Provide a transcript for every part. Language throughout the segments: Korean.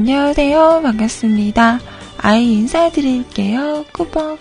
안녕하세요. 반갑습니다. 아이 인사드릴게요. 꾸벅.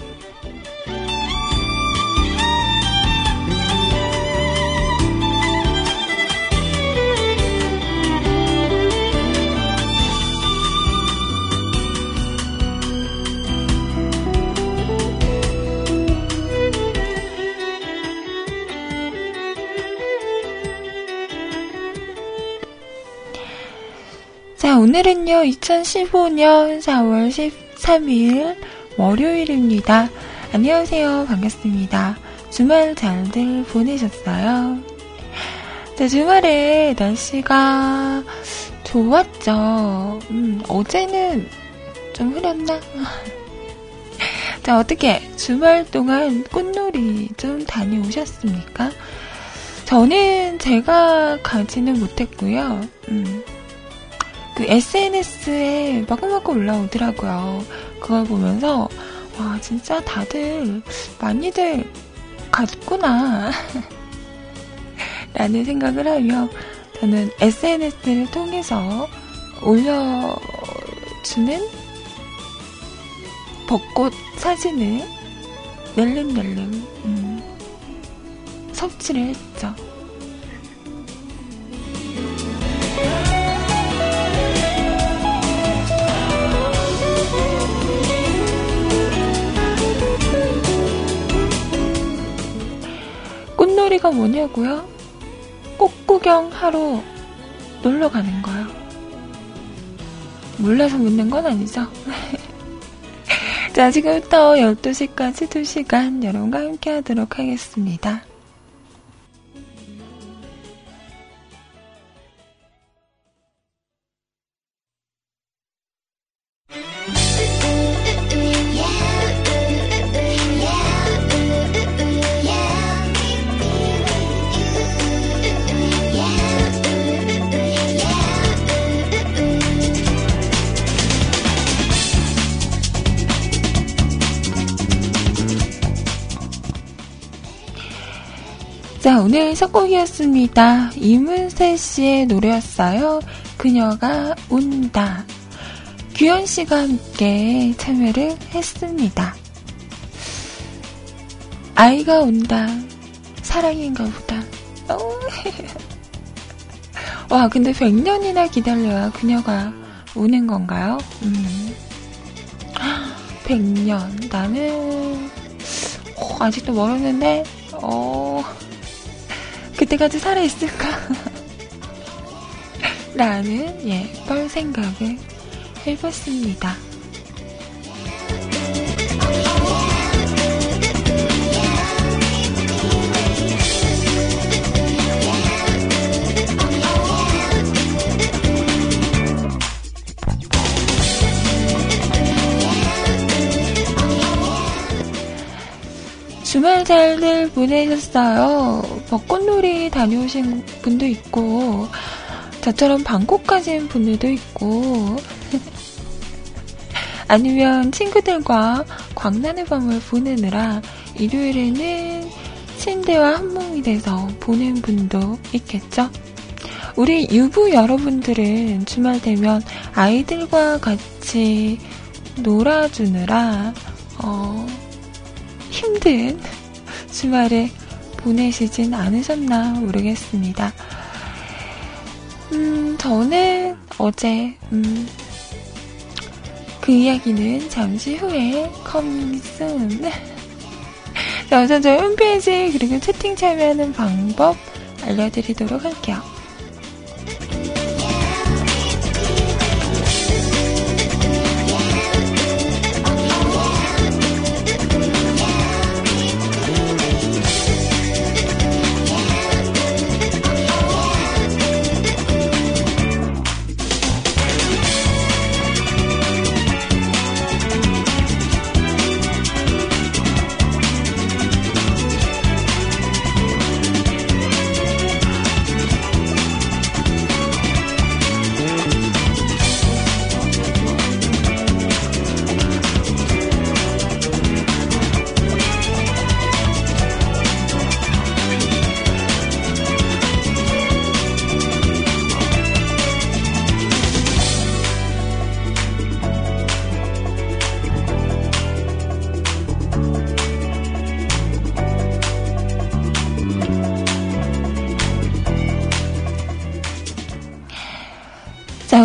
오늘은요, 2015년 4월 13일 월요일입니다. 안녕하세요. 반갑습니다. 주말 잘들 보내셨어요? 자, 주말에 날씨가 좋았죠. 음, 어제는 좀 흐렸나? 자, 어떻게 주말 동안 꽃놀이 좀 다녀오셨습니까? 저는 제가 가지는 못했고요. 음, 그 SNS에 마구마구 올라오더라고요. 그걸 보면서, 와, 진짜 다들 많이들 갔구나. 라는 생각을 하며, 저는 SNS를 통해서 올려주는 벚꽃 사진을 낼름낼름, 음, 섭취를 했죠. 꽃놀이가 뭐냐고요? 꽃구경 하러 놀러 가는 거요. 몰라서 묻는 건 아니죠? 자, 지금부터 12시까지 2시간 여러분과 함께 하도록 하겠습니다. 자, 오늘 첫 곡이었습니다. 이문세 씨의 노래였어요. 그녀가 온다. 규현 씨가 함께 참여를 했습니다. 아이가 온다. 사랑인가 보다. 와, 근데 100년이나 기다려야 그녀가 오는 건가요? 음. 100년. 나는, 어, 아직도 멀었는데, 어, 그때까지 살아있을까? 라는, 예, 뻘 생각을 해봤습니다. 주말 잘들 보내셨어요. 벚꽃놀이 다녀오신 분도 있고, 저처럼 방콕 가신 분들도 있고, 아니면 친구들과 광란의 밤을 보내느라 일요일에는 침대와 한몸이 돼서 보낸 분도 있겠죠? 우리 유부 여러분들은 주말 되면 아이들과 같이 놀아주느라, 어, 힘든 주말에 보내시진 않으셨나 모르겠습니다. 음, 저는 어제, 음, 그 이야기는 잠시 후에 coming soon. 자, 우선 저희 홈페이지 그리고 채팅 참여하는 방법 알려드리도록 할게요.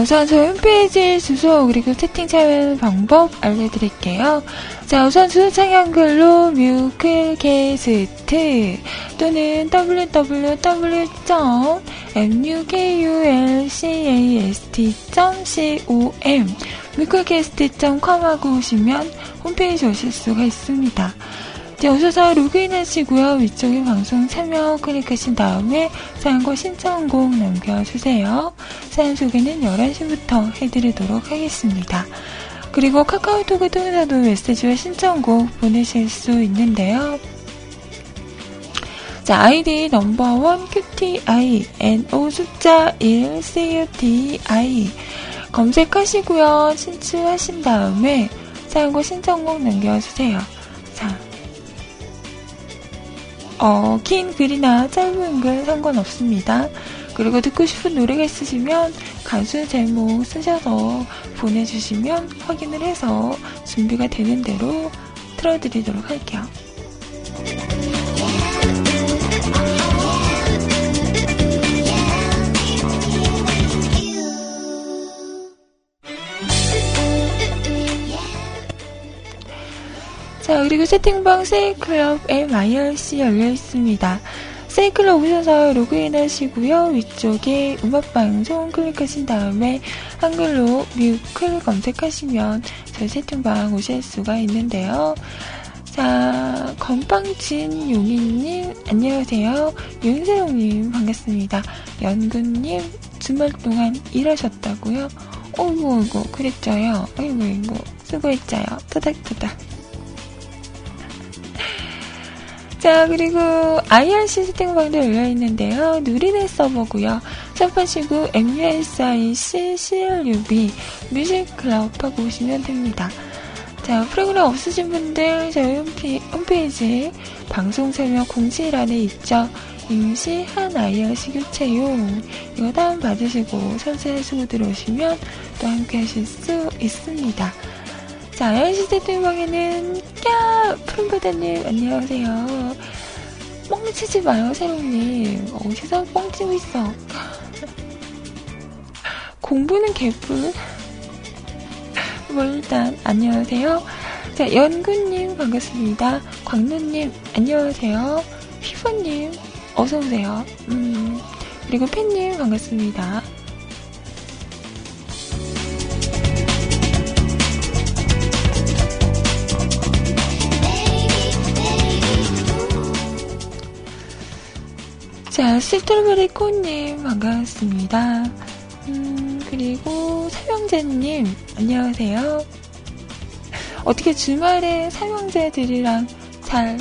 우선 저희 홈페이지 주소 그리고 채팅 참여 방법 알려드릴게요. 자, 우선 주소창 한글로 뮤클캐스트 또는 www.mukulcast.com 뮤클캐스트.com 하고 오시면 홈페이지 오실 수가 있습니다. 자, 오셔서 로그인 하시고요. 위쪽에 방송 참여 클릭하신 다음에 사연과 신청곡 남겨주세요. 사연 소개는 11시부터 해드리도록 하겠습니다. 그리고 카카오톡을 통해서도 메시지와 신청곡 보내실 수 있는데요. 자, 아이디 넘버원 QTI, NO 숫자 1 CUTI 검색하시고요. 신청하신 다음에 사연과 신청곡 남겨주세요. 자, 어, 긴 글이나 짧은 글 상관없습니다. 그리고 듣고 싶은 노래가 있으시면 가수 제목 쓰셔서 보내주시면 확인을 해서 준비가 되는 대로 틀어드리도록 할게요. 자, 그리고 채팅방 세이클럽 MIRC 열려 있습니다. 세이클럽 오셔서 로그인 하시고요. 위쪽에 음악방송 클릭하신 다음에 한글로 뮤클 검색하시면 저희 채팅방 오실 수가 있는데요. 자, 건빵진 용인님, 안녕하세요. 윤세용님, 반갑습니다. 연근님, 주말 동안 일하셨다고요? 어이구, 어이구, 그랬쪄요. 어이구, 어이구, 수고했쪄요. 토닥토닥. 자, 그리고 IRC 채팅방도 열려있는데요. 누리넷 서버고요 샵하시고 MUSIC CLUB music cloud 하고 오시면 됩니다. 자, 프로그램 없으신 분들 저희 홈페이지 방송 설명 공지란에 있죠. 임시 한 IRC 교체용 이거 다운받으시고 선생하시고 들어오시면 또 함께 하실 수 있습니다. 자, 아연시대 뜰방에는 까 푸른바다님 안녕하세요. 뻥치지 마요, 새롱님. 어디서 뻥치고 있어. 공부는 개뿔. 뭐 일단 안녕하세요. 자, 연구님 반갑습니다. 광누님 안녕하세요. 휘퍼님 어서 오세요. 음, 그리고 팬님 반갑습니다. 자, 스트로베리 꽃님, 반갑습니다. 음, 그리고 삼형제님, 안녕하세요. 어떻게 주말에 삼형제들이랑 잘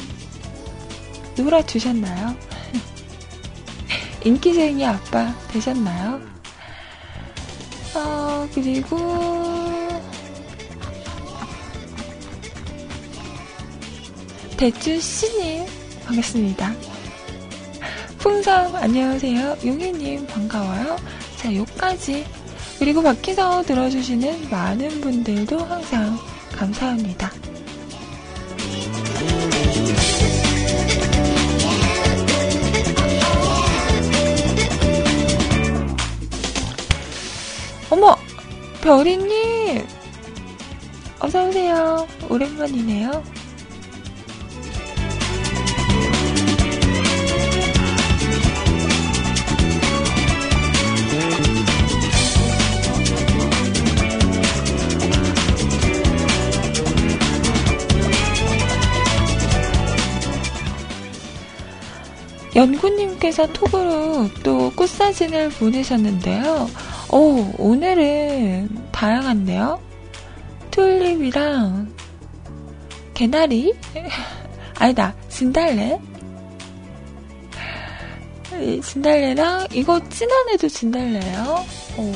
놀아주셨나요? 인기쟁이 아빠 되셨나요? 어, 그리고, 대주씨님, 반갑습니다. 풍성 안녕하세요. 용희님 반가워요. 자, 요까지. 그리고 밖에서 들어주시는 많은 분들도 항상 감사합니다. 어머! 별이님! 어서오세요. 오랜만이네요. 연구님께서 톡으로 또 꽃사진을 보내셨는데요. 오, 오늘은 다양한데요? 튤립이랑 개나리? 아니다, 진달래? 진달래랑 이거 진한 애도 진달래예요. 오.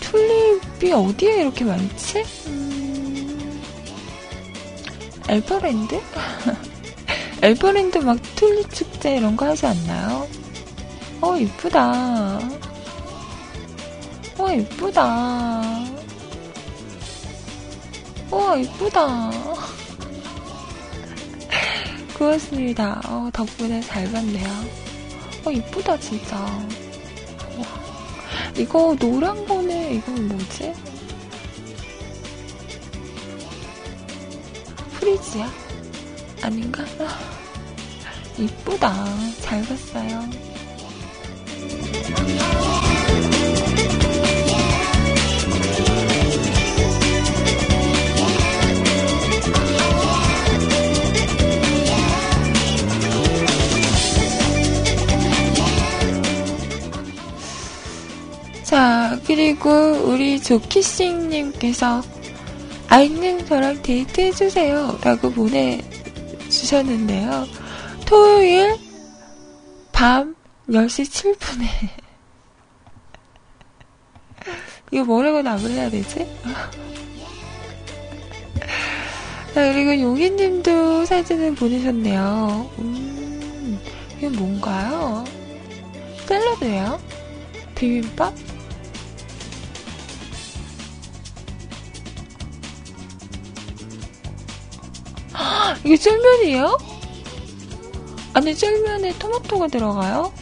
튤립이 어디에 이렇게 많지? 음. 엘버랜드? 엘버랜드 막 튤립 축제 이런 거 하지 않나요? 어, 이쁘다. 어, 이쁘다. 어, 이쁘다. 고맙습니다. 어, 덕분에 잘 봤네요. 어, 이쁘다, 진짜. 와. 이거 노란 거는, 이건 뭐지? 프리즈야? 아닌가? 이쁘다. 잘 봤어요. 자, 그리고 우리 조키싱님께서 아이님 저랑 데이트 해주세요. 라고 보내주셨는데요. 토요일 밤 10시 7분에. 이거 뭐라고 답을 해야 되지? 자, 그리고 용희님도 사진을 보내셨네요. 음, 이게 뭔가요? 샐러드예요? 비빔밥? 이게 쫄면이에요? 아니, 쫄면에 토마토가 들어가요?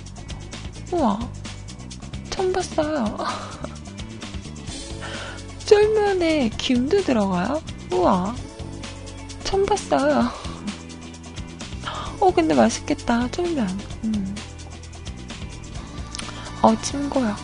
우와. 처음 봤어요. 쫄면에 김도 들어가요? 우와. 처음 봤어요. 어, 근데 맛있겠다, 쫄면. 음. 어, 친구야.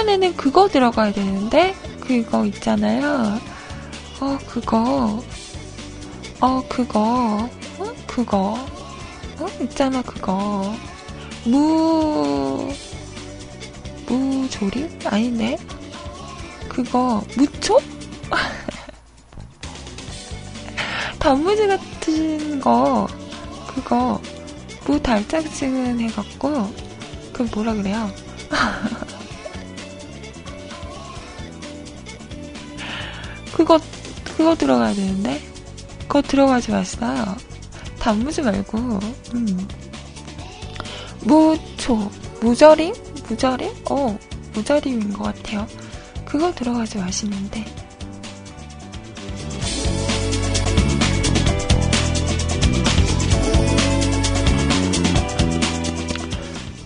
쫄면에는 그거 들어가야 되는데? 그거 있잖아요. 어 그거. 어 그거. 어 그거. 어 있잖아 그거. 무 무조림 아니네. 그거. 무초? 단무지 같은 거. 그거. 무달짝지근 해갖고. 그 뭐라 그래요 그거, 그거 들어가야 되는데? 그거 들어가지 마어요 단무지 말고, 음. 무초, 무절임? 무절임? 어, 무절임인 것 같아요. 그거 들어가지 마시는데.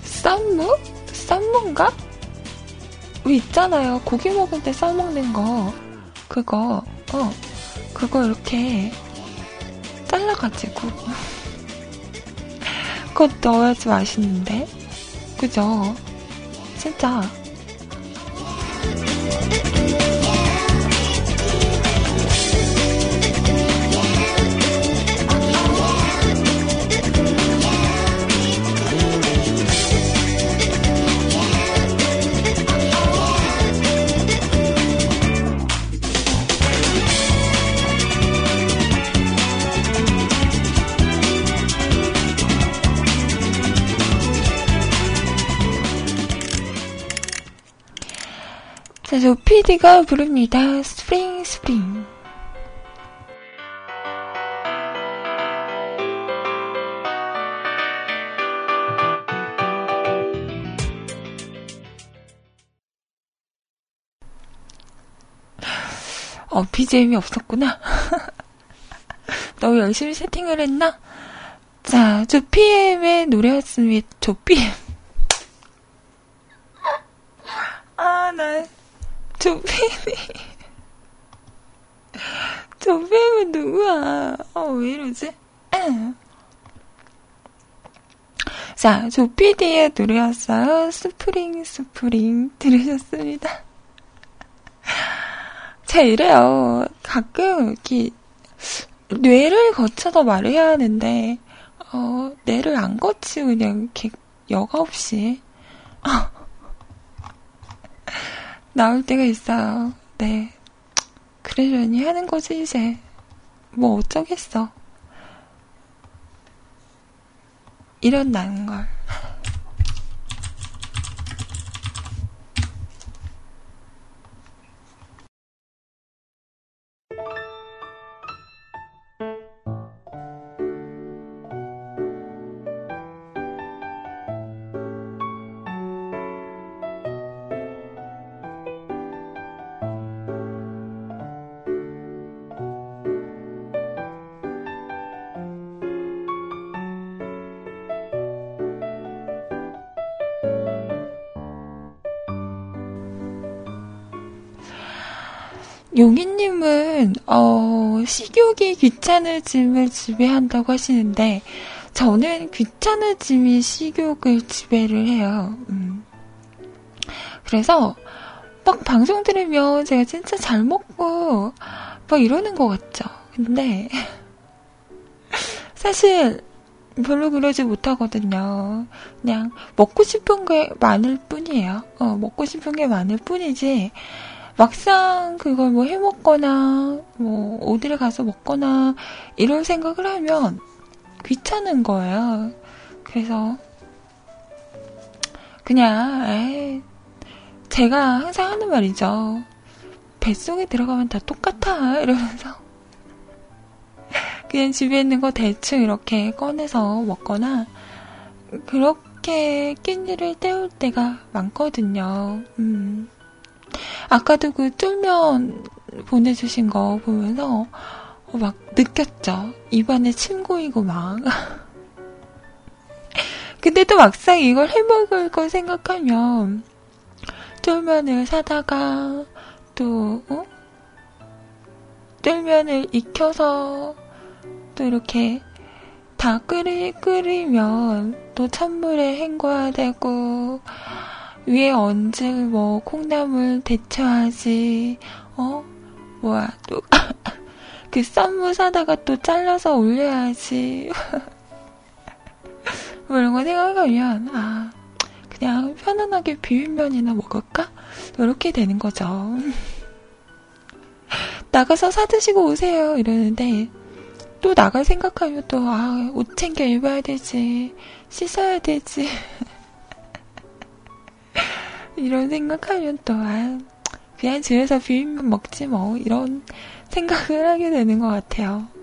쌈무? 쌈무인가? 왜 있잖아요. 고기 먹을 때 싸먹는 거. 그거, 어, 그거 이렇게 잘라가지고. 그거 넣어야지 맛있는데? 그죠? 진짜. 자, 저 PD가 부릅니다. 스프링, 스프링. 어, BGM이 없었구나. 너무 열심히 세팅을 했나? 자, 조PM의 노래였습니다. 조PM. 아, 나. 조펨이. 조펨은 누구야? 어, 왜 이러지? 자, 조피디의 노래였어요. Spring, Spring. 들으셨습니다. 자, 이래요. 가끔, 이렇게, 뇌를 거쳐서 말을 해야 하는데, 어, 뇌를 안 거치고 그냥 이렇게 여과 없이, 어, 나올 때가 있어요. 네. 그러려니 하는 거지, 이제. 뭐 어쩌겠어. 이런다는 걸. 용인님은, 어, 식욕이 귀찮을짐을 지배한다고 하시는데, 저는 귀찮을짐이 식욕을 지배를 해요. 음. 그래서, 막 방송 들으면 제가 진짜 잘 먹고, 막 이러는 것 같죠. 근데, 사실, 별로 그러지 못하거든요. 그냥, 먹고 싶은 게 많을 뿐이에요. 어, 먹고 싶은 게 많을 뿐이지, 막상 그걸 뭐 해먹거나, 뭐, 어디를 가서 먹거나, 이런 생각을 하면 귀찮은 거예요. 그래서, 그냥, 에이, 제가 항상 하는 말이죠. 뱃속에 들어가면 다 똑같아. 이러면서. 그냥 집에 있는 거 대충 이렇게 꺼내서 먹거나, 그렇게 끼니를 때울 때가 많거든요. 음. 아까도 그 쫄면 보내주신 거 보면서 어, 막 느꼈죠. 입안에 침 고이고 막. 근데 또 막상 이걸 해 먹을 걸 생각하면 쫄면을 사다가 또 어? 쫄면을 익혀서 또 이렇게 다 끓이, 끓이면 또 찬물에 헹궈야 되고 위에 얹을 뭐 콩나물 데쳐야지? 어? 뭐야 또. 그 쌈무 사다가 또 잘라서 올려야지. 뭐 이런 거 생각하면 아 그냥 편안하게 비빔면이나 먹을까? 이렇게 되는 거죠. 나가서 사 드시고 오세요 이러는데 또 나갈 생각하면 또 아 옷 챙겨 입어야 되지 씻어야 되지 이런 생각하면 또, 아, 그냥 집에서 비빔면 먹지 뭐, 이런 생각을 하게 되는 것 같아요.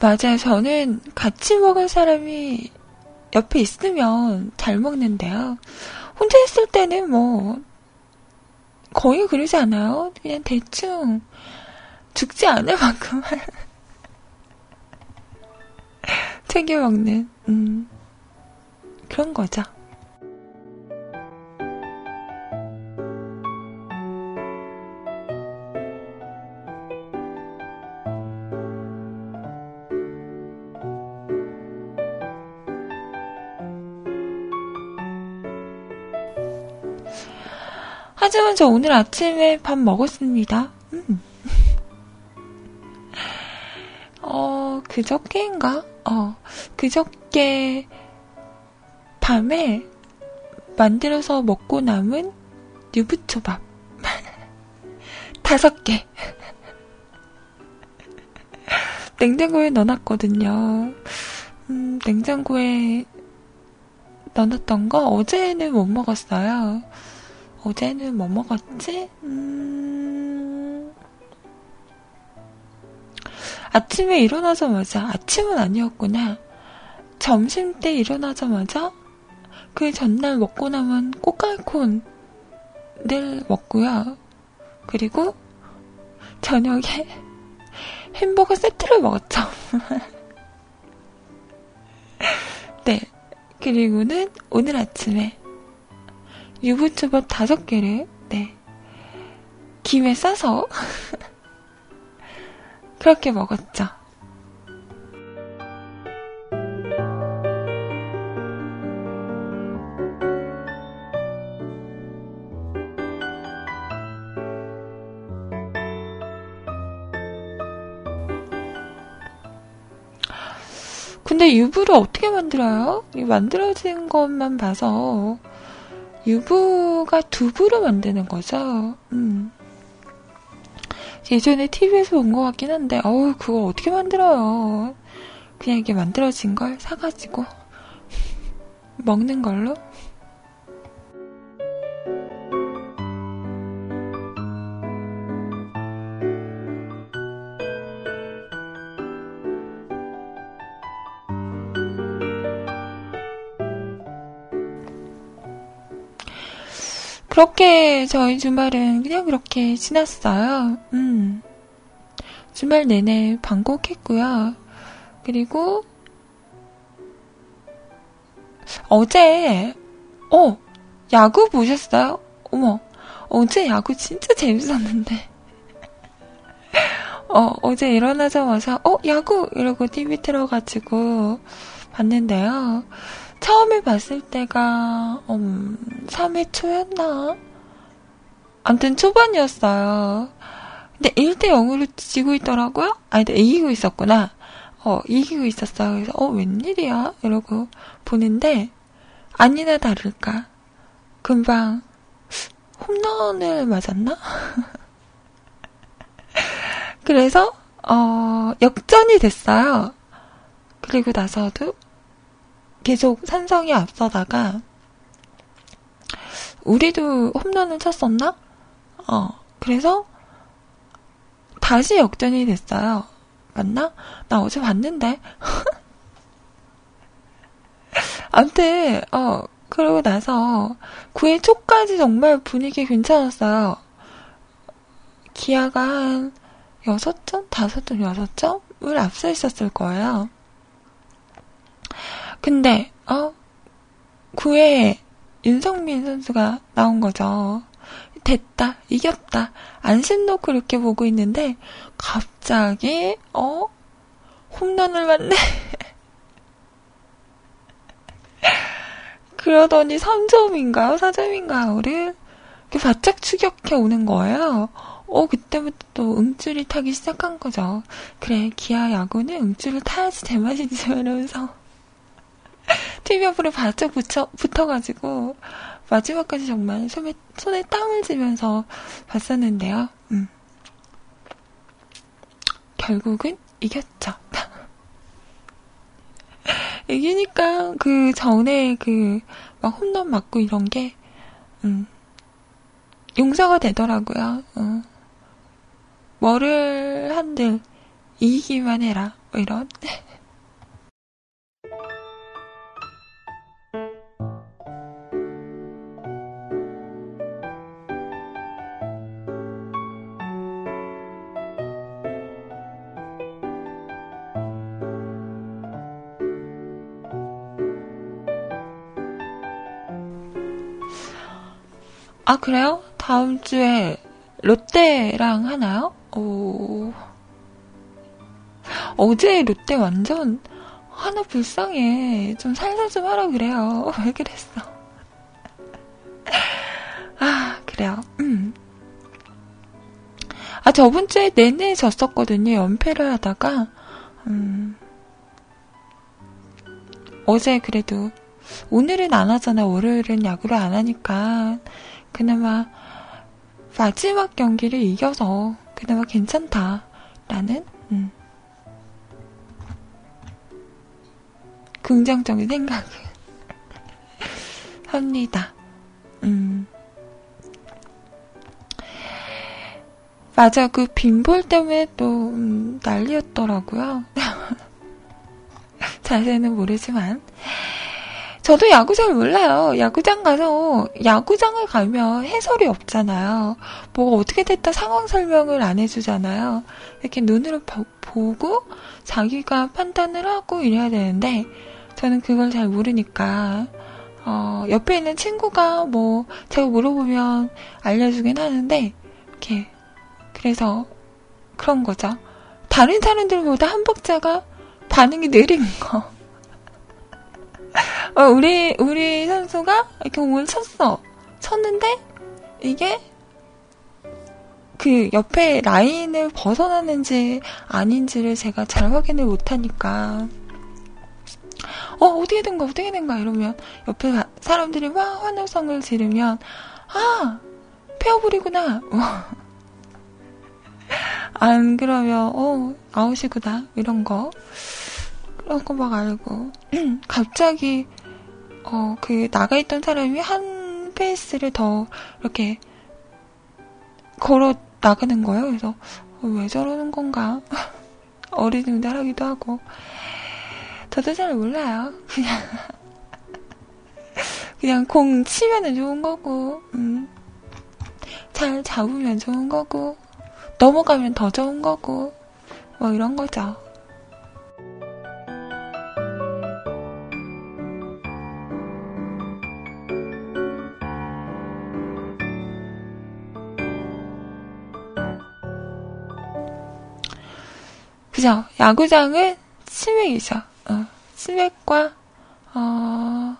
맞아요. 저는 같이 먹을 사람이 옆에 있으면 잘 먹는데요. 혼자 있을 때는 뭐, 거의 그러지 않아요? 그냥 대충 죽지 않을 만큼만 챙겨 먹는, 음, 그런 거죠. 하지만 저 오늘 아침에 밥 먹었습니다. 음. 어, 그저께인가? 어, 그저께 밤에 만들어서 먹고 남은 유부초밥. 다섯 개. 냉장고에 넣어놨거든요. 음, 냉장고에 넣어놨던 거 어제는 못 먹었어요. 어제는 뭐 먹었지? 음... 아침에 일어나자마자, 아침은 아니었구나. 점심 때 일어나자마자 그 전날 먹고 남은 꽃갈콘을 먹고요. 그리고 저녁에 햄버거 세트를 먹었죠. 네. 그리고는 오늘 아침에 유부초밥 다섯 개를, 네. 김에 싸서, 그렇게 먹었죠. 근데 유부를 어떻게 만들어요? 만들어진 것만 봐서 유부가 두부로 만드는 거죠. 음. 예전에 TV에서 본 것 같긴 한데, 어우, 그거 어떻게 만들어요? 그냥 이게 만들어진 걸 사가지고 먹는 걸로? 그렇게 저희 주말은 그냥 그렇게 지났어요. 음. 주말 내내 방콕했고요. 그리고 어제 어 야구 보셨어요? 어머 어제 야구 진짜 재밌었는데 어 어제 일어나자마자 어 야구 이러고 TV 틀어가지고 봤는데요. 처음에 봤을 때가 음 3회 초였나? 아무튼 초반이었어요. 근데 1대 0으로 지고 있더라고요? 아니, 이기고 있었구나. 어, 이기고 있었어요. 그래서, 어, 웬일이야? 이러고 보는데, 아니나 다를까. 금방, 홈런을 맞았나? 그래서, 어, 역전이 됐어요. 그리고 나서도 계속 산성이 앞서다가, 우리도 홈런을 쳤었나? 어, 그래서, 다시 역전이 됐어요. 맞나? 나 어제 봤는데. 아무튼, 어, 그러고 나서 9회 초까지 정말 분위기 괜찮았어요. 기아가 한 6점? 5점, 6점을 앞서 있었을 거예요. 근데, 어, 9회에 윤성민 선수가 나온 거죠. 됐다, 이겼다, 안심 놓고 이렇게 보고 있는데, 갑자기, 어? 홈런을 맞네? 그러더니 3점인가요? 4점인가요를 이렇게 바짝 추격해 오는 거예요. 어, 그때부터 또 응줄이 타기 시작한 거죠. 그래, 기아 야구는 응줄을 타야지 제맛이지, 이러면서. TV 옆으로 바짝 붙여, 붙어가지고, 마지막까지 정말 손에, 손에 땀을 쥐면서 봤었는데요. 음. 결국은 이겼죠. 이기니까 그 전에 그 막 홈런 맞고 이런 게 음, 용서가 되더라고요. 어. 뭐를 한들 이기기만 해라. 뭐 이런. 아, 그래요? 다음 주에 롯데랑 하나요? 오. 어제 롯데 완전 하나 불쌍해. 좀 살살 좀 하라 그래요. 왜 그랬어? 아, 그래요. 음. 아, 저번 주에 내내 졌었거든요. 연패를 하다가, 음. 어제 그래도, 오늘은 안 하잖아. 월요일은 야구를 안 하니까. 그나마 마지막 경기를 이겨서 그나마 괜찮다라는 음, 긍정적인 생각을 합니다. 음. 맞아, 그 빈볼 때문에 또 음, 난리였더라고요. 자세는 모르지만 저도 야구 잘 몰라요. 야구장 가서 야구장을 가면 해설이 없잖아요. 뭐가 어떻게 됐다 상황 설명을 안 해주잖아요. 이렇게 눈으로 보고 자기가 판단을 하고 이래야 되는데 저는 그걸 잘 모르니까 어, 옆에 있는 친구가 뭐 제가 물어보면 알려주긴 하는데 이렇게 그래서 그런 거죠. 다른 사람들보다 한박자가 반응이 느린 거. 어, 우리, 우리 선수가 이렇게 공을 쳤어. 쳤는데, 이게, 그 옆에 라인을 벗어나는지 아닌지를 제가 잘 확인을 못하니까, 어, 어떻게 된 거야, 어떻게 된 거야, 이러면, 옆에 사람들이 막 환호성을 지르면, 아, 페어블이구나. 안 그러면, 어, 아웃이구나, 이런 거. 라고 막 알고 갑자기 어 그 나가 있던 사람이 한 페이스를 더 이렇게 걸어 나가는 거예요. 그래서 어, 왜 저러는 건가 어리둥절하기도 하고 저도 잘 몰라요. 그냥 그냥 공 치면은 좋은 거고 음. 잘 잡으면 좋은 거고, 넘어가면 더 좋은 거고, 뭐 이런 거죠. 그죠? 야구장은 치맥이죠. 어, 치맥과, 어,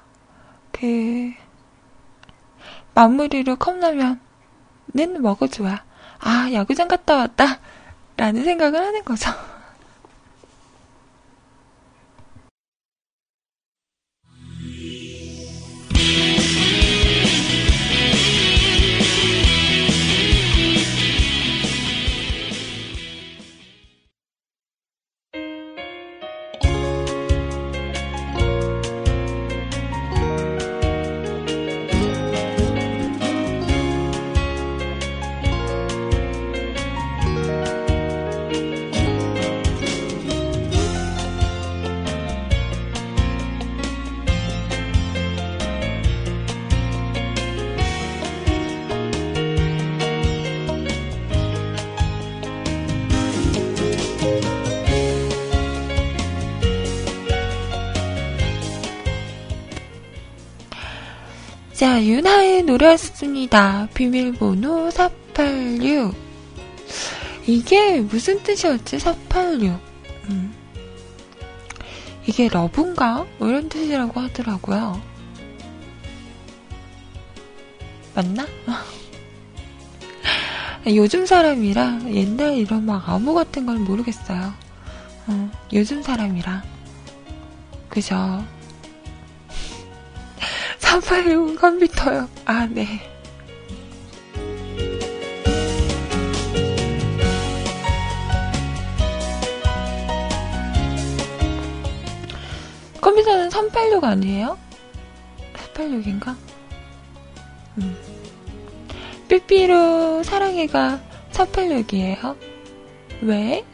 그, 마무리로 컵라면은 먹어줘야, 아, 야구장 갔다 왔다. 라는 생각을 하는 거죠. 노래였습니다. 비밀번호 486. 이게 무슨 뜻이었지? 486. 음. 이게 러브인가? 뭐 이런 뜻이라고 하더라고요. 맞나? 요즘 사람이라 옛날 이런 막 암호 같은 걸 모르겠어요. 어, 요즘 사람이라. 그죠? 386 컴퓨터요. 아, 네. 컴퓨터는 386 아니에요? 386인가? 음. 삐삐로 사랑해가 386이에요? 왜?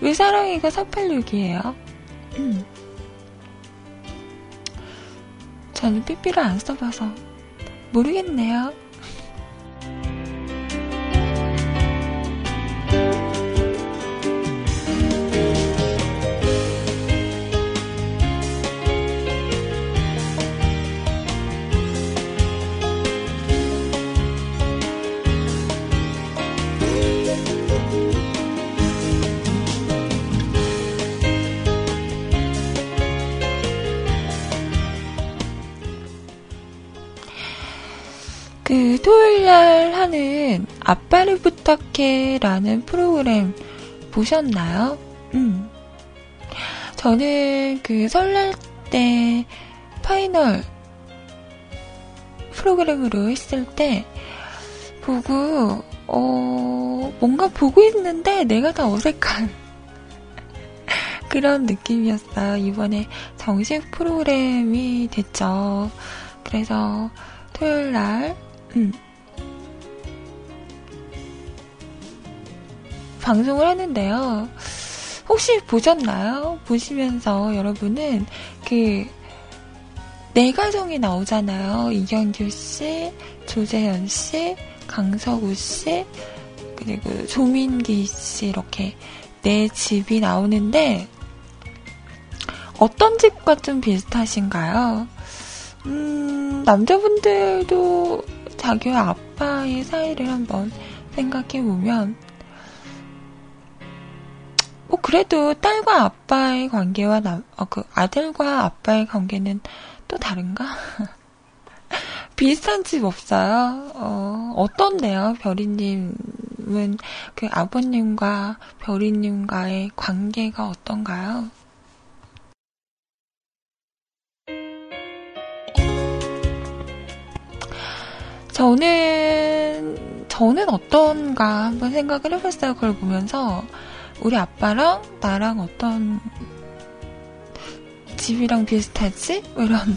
왜 사랑해가 386이에요? 음. 저는 삐삐를 안 써봐서 모르겠네요. 그 토요일 날 하는 아빠를 부탁해 라는 프로그램 보셨나요? 음. 저는 그 설날 때 파이널 프로그램으로 했을 때 보고 어 뭔가 보고 있는데 내가 다 어색한 그런 느낌이었어요. 이번에 정식 프로그램이 됐죠. 그래서 토요일 날 음. 방송을 했는데요. 혹시 보셨나요? 보시면서 여러분은 그 네가정이 나오잖아요. 이경규 씨, 조재현 씨, 강석우 씨, 그리고 조민기 씨 이렇게 네 집이 나오는데 어떤 집과 좀 비슷하신가요? 음, 남자분들도 자기와 아빠의 사이를 한번 생각해 보면, 뭐, 그래도 딸과 아빠의 관계와 남, 어, 그 아들과 아빠의 관계는 또 다른가? 비슷한 집 없어요? 어, 어떤데요? 별이님은 그 아버님과 별이님과의 관계가 어떤가요? 저는, 저는 어떤가 한번 생각을 해봤어요. 그걸 보면서. 우리 아빠랑 나랑 어떤 집이랑 비슷하지? 뭐 이런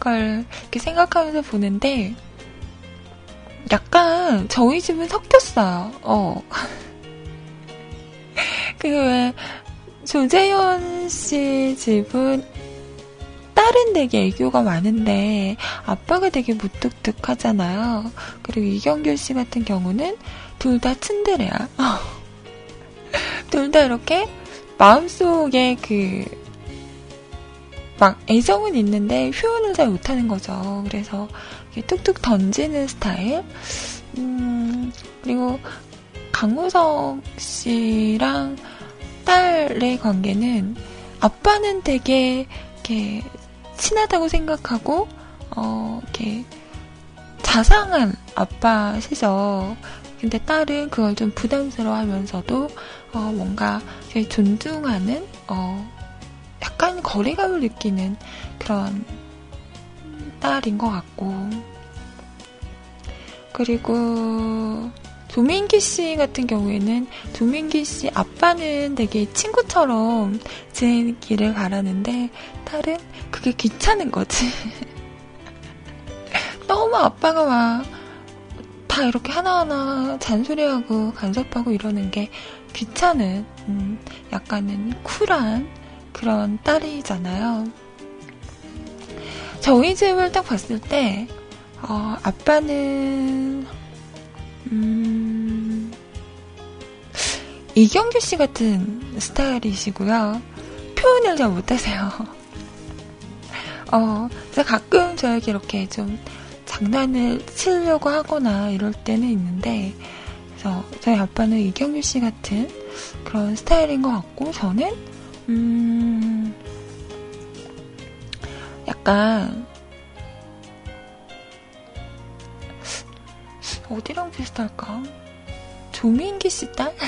걸 이렇게 생각하면서 보는데, 약간 저희 집은 섞였어요. 어. 그 왜, 조재현 씨 집은 딸은 되게 애교가 많은데 아빠가 되게 무뚝뚝하잖아요. 그리고 이경규 씨 같은 경우는 둘 다 츤데레야. 둘 다 이렇게 마음속에 그, 막 애정은 있는데 표현을 잘 못하는 거죠. 그래서 툭툭 던지는 스타일. 음, 그리고 강우석 씨랑 딸의 관계는 아빠는 되게 이렇게 친하다고 생각하고 어 이렇게 자상한 아빠시죠. 근데 딸은 그걸 좀 부담스러워하면서도 어 뭔가 존중하는 어 약간 거리감을 느끼는 그런 딸인 것 같고 그리고 조민기 씨 같은 경우에는 조민기 씨 아빠는 되게 친구처럼 지내기를 바라는데 딸은 그게 귀찮은 거지. 너무 아빠가 막 다 이렇게 하나하나 잔소리하고 간섭하고 이러는 게 귀찮은 음, 약간은 쿨한 그런 딸이잖아요. 저희 집을 딱 봤을 때 어, 아빠는 음, 이경규 씨 같은 스타일이시고요. 표현을 잘 못하세요. 어, 제가 가끔 저에게 이렇게 좀 장난을 치려고 하거나 이럴 때는 있는데, 그래서 저희 아빠는 이경규 씨 같은 그런 스타일인 것 같고, 저는, 음, 약간, 어디랑 비슷할까? 조민기 씨 딸?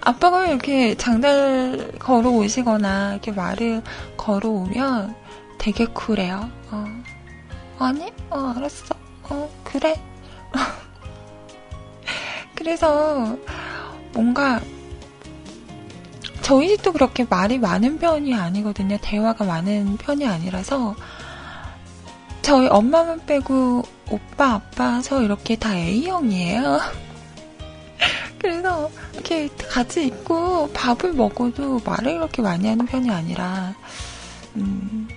아빠가 이렇게 장달 걸어오시거나 이렇게 말을 걸어오면 되게 쿨해요. 어. 아니? 어, 알았어. 어, 그래. 그래서 뭔가 저희 집도 그렇게 말이 많은 편이 아니거든요. 대화가 많은 편이 아니라서 저희 엄마만 빼고 오빠, 아빠, 저 이렇게 다 A형이에요. 그래서 이렇게 같이 있고 밥을 먹어도 말을 그렇게 많이 하는 편이 아니라, 음,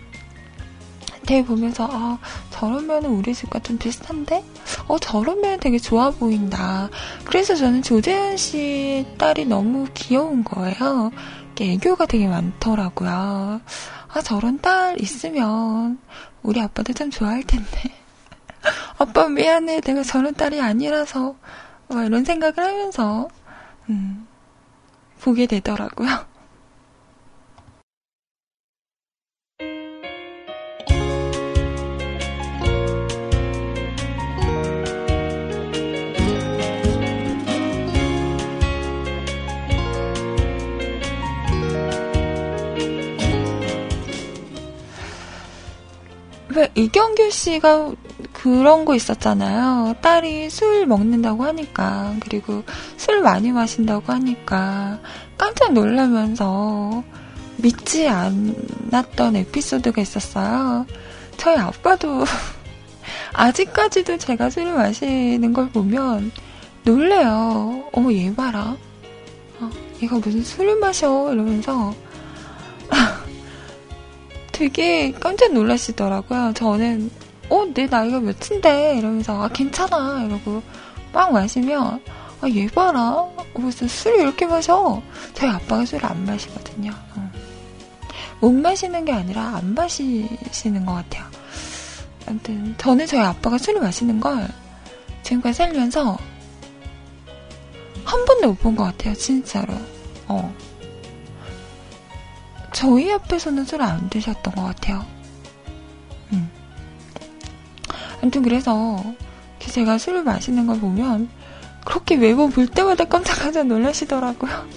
되게 보면서, 아, 저러면 우리 집과 좀 비슷한데? 어, 저러면 되게 좋아 보인다. 그래서 저는 조재현 씨 딸이 너무 귀여운 거예요. 애교가 되게 많더라고요. 아, 저런 딸 있으면 우리 아빠도 참 좋아할 텐데. 아빠 미안해. 내가 저런 딸이 아니라서. 뭐 이런 생각을 하면서, 음, 보게 되더라고요. 왜 이경규 씨가 그런 거 있었잖아요. 딸이 술 먹는다고 하니까 그리고 술 많이 마신다고 하니까 깜짝 놀라면서 믿지 않았던 에피소드가 있었어요. 저희 아빠도 아직까지도 제가 술을 마시는 걸 보면 놀래요. 어머 얘 봐라. 어, 얘가 무슨 술을 마셔 이러면서 되게 깜짝 놀라시더라고요. 저는 어, 내 나이가 몇인데? 이러면서, 아, 괜찮아. 이러고 막 마시면, 아, 얘 봐라. 무슨 술을 이렇게 마셔? 저희 아빠가 술을 안 마시거든요. 어. 못 마시는 게 아니라 안 마시시는 것 같아요. 아무튼, 저는 저희 아빠가 술을 마시는 걸 지금까지 살면서 한 번도 못 본 것 같아요. 진짜로. 어. 저희 앞에서는 술 안 드셨던 것 같아요. 음. 아무튼 그래서 제가 술을 마시는 걸 보면 그렇게 매번 볼 때마다 깜짝깜짝 놀라시더라고요.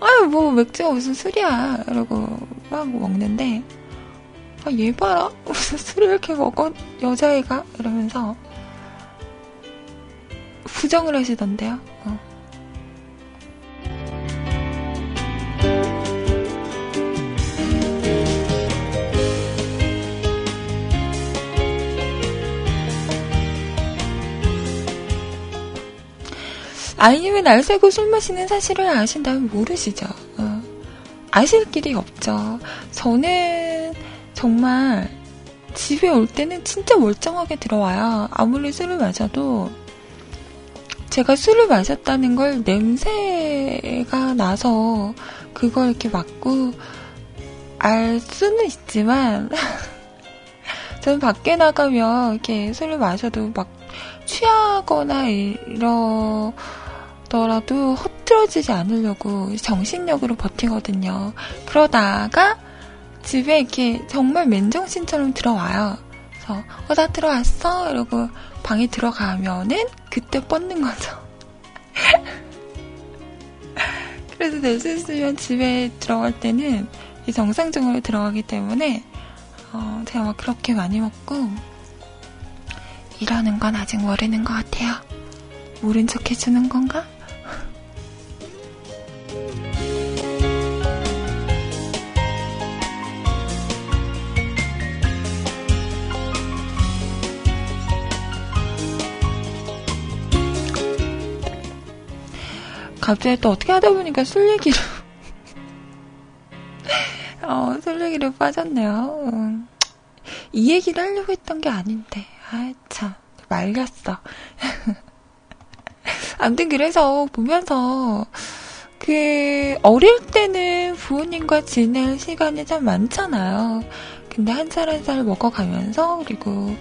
아유, 뭐, 맥주가 무슨 술이야. 이러고 막 먹는데, 아, 얘 봐라. 무슨 술을 이렇게 먹어, 여자애가? 이러면서, 부정을 하시던데요. 어. 아니면 날 새고 술 마시는 사실을 아신다면 모르시죠. 어. 아실 길이 없죠. 저는 정말 집에 올 때는 진짜 멀쩡하게 들어와요. 아무리 술을 마셔도 제가 술을 마셨다는 걸 냄새가 나서 그걸 이렇게 맡고 알 수는 있지만 저는 밖에 나가면 이렇게 술을 마셔도 막 취하거나 이러 더라도 허틀어지지 않으려고 정신력으로 버티거든요. 그러다가 집에 이렇게 정말 맨정신처럼 들어와요. 그래서 어, 나 들어왔어? 이러고 방에 들어가면은 그때 뻗는 거죠. 그래서 될수 있으면 집에 들어갈 때는 정상적으로 들어가기 때문에 어, 제가 막 그렇게 많이 먹고 이러는 건 아직 모르는 것 같아요. 모른 척 해주는 건가? 갑자기 또 어떻게 하다 보니까 술 얘기로 어, 술 얘기로 빠졌네요. 음. 이 얘기를 하려고 했던 게 아닌데 아 참 말렸어. 아무튼 그래서 보면서 그 어릴 때는 부모님과 지낼 시간이 참 많잖아요. 근데 한 살 한 살 먹어가면서 그리고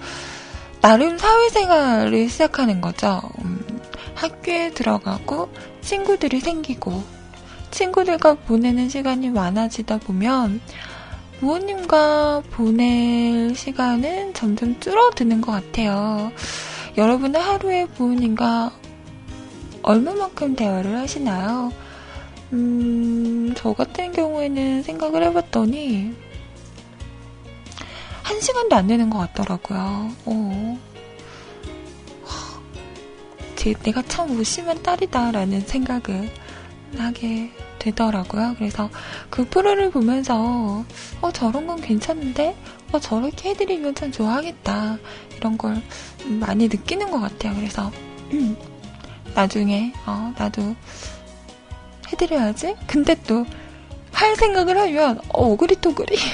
나름 사회생활을 시작하는 거죠. 음, 학교에 들어가고 친구들이 생기고 친구들과 보내는 시간이 많아지다 보면 부모님과 보낼 시간은 점점 줄어드는 것 같아요. 여러분은 하루에 부모님과 얼마만큼 대화를 하시나요? 음, 저 같은 경우에는 생각을 해봤더니, 한 시간도 안 되는 것 같더라고요. 어. 제, 내가 참 무심한 딸이다라는 생각을 하게 되더라고요. 그래서 그 프로를 보면서, 어, 저런 건 괜찮은데? 어, 저렇게 해드리면 참 좋아하겠다. 이런 걸 많이 느끼는 것 같아요. 그래서, 음, 나중에, 어, 나도 해드려야지? 근데 또, 할 생각을 하면, 어, 오그리 토그리.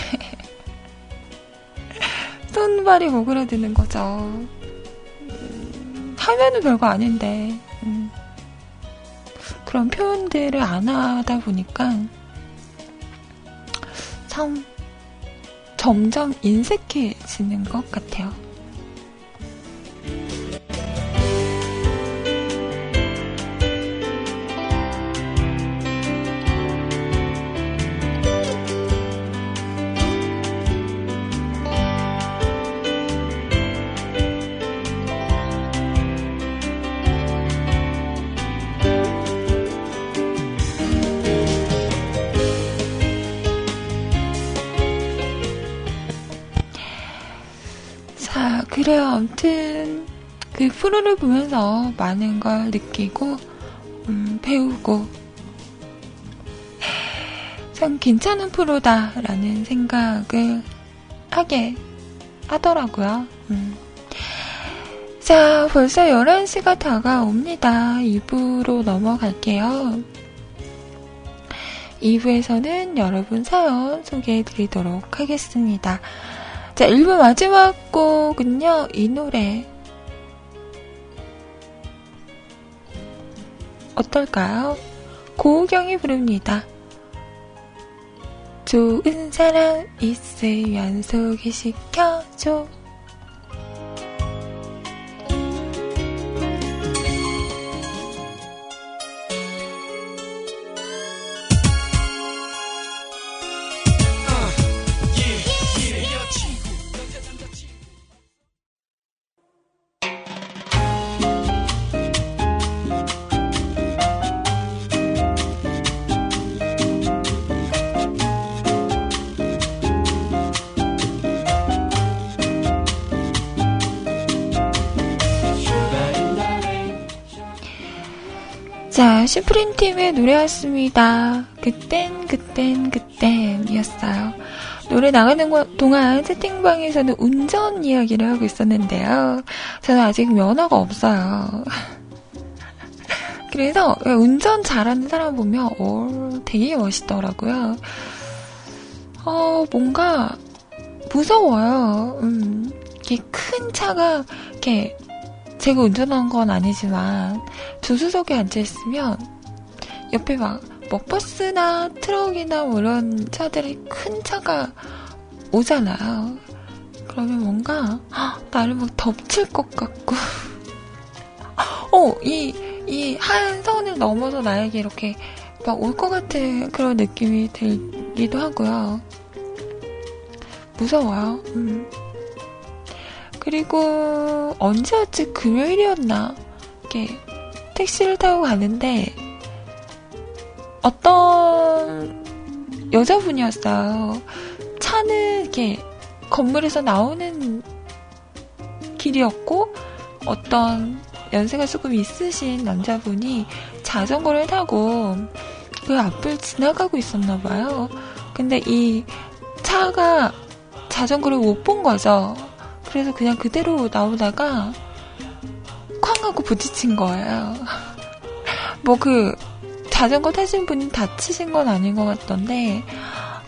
손발이 오그라드는 거죠. 하면은 별거 아닌데 음, 그런 표현들을 안 하다 보니까 참 점점 인색해지는 것 같아요. 그래요. 아무튼 그 프로를 보면서 많은 걸 느끼고 음, 배우고 참 괜찮은 프로다라는 생각을 하게 하더라고요. 음. 자, 벌써 11시가 다가옵니다. 2부로 넘어갈게요. 2부에서는 여러분 사연 소개해 드리도록 하겠습니다. 자, 1부 마지막 곡은요, 이 노래. 어떨까요? 고우경이 부릅니다. 좋은 사람 있으면 소개시켜줘. 프림팀의 노래였습니다. 그땐, 그땐, 그땐이었어요. 노래 나가는 동안 채팅방에서는 운전 이야기를 하고 있었는데요. 저는 아직 면허가 없어요. 그래서 운전 잘하는 사람 보면 어, 되게 멋있더라고요. 어, 뭔가 무서워요. 음, 이렇게 큰 차가 이렇게 제가 운전한 건 아니지만 조수석에 앉아 있으면 옆에 막 뭐 버스나 트럭이나 뭐 이런 차들이 큰 차가 오잖아요. 그러면 뭔가 나를 막 덮칠 것 같고 어, 이, 이 하얀 선을 넘어서 나에게 이렇게 막 올 것 같은 그런 느낌이 들기도 하고요. 무서워요. 음. 그리고 언제였지? 금요일이었나? 이렇게 택시를 타고 가는데 어떤 여자분이었어요. 차는 이렇게 건물에서 나오는 길이었고 어떤 연세가 조금 있으신 남자분이 자전거를 타고 그 앞을 지나가고 있었나 봐요. 근데 이 차가 자전거를 못 본 거죠. 그래서 그냥 그대로 나오다가 쾅 하고 부딪힌 거예요. 뭐 그 자전거 타신 분이 다치신 건 아닌 것 같던데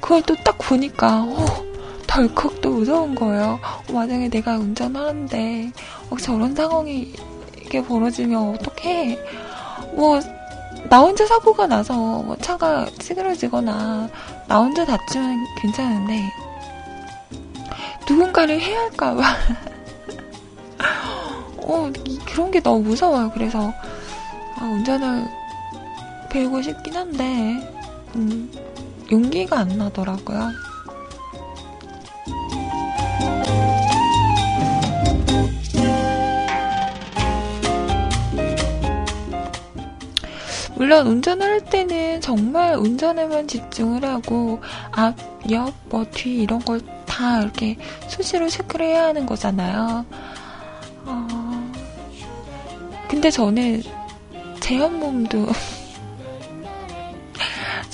그걸 또 딱 보니까 어, 덜컥 또 무서운 거예요. 어, 만약에 내가 운전하는데 어, 저런 상황이 이렇게 벌어지면 어떡해. 뭐, 나 혼자 사고가 나서 뭐 차가 찌그러지거나 나 혼자 다치면 괜찮은데 누군가를 해야 할까봐 어, 그런 게 너무 무서워요. 그래서 아, 운전을 배우고 싶긴 한데 음, 용기가 안 나더라고요. 물론 운전을 할 때는 정말 운전에만 집중을 하고 앞, 옆, 뭐 뒤 이런 걸 다 이렇게 수시로 체크를 해야 하는 거잖아요. 어... 근데 저는 제 한몸도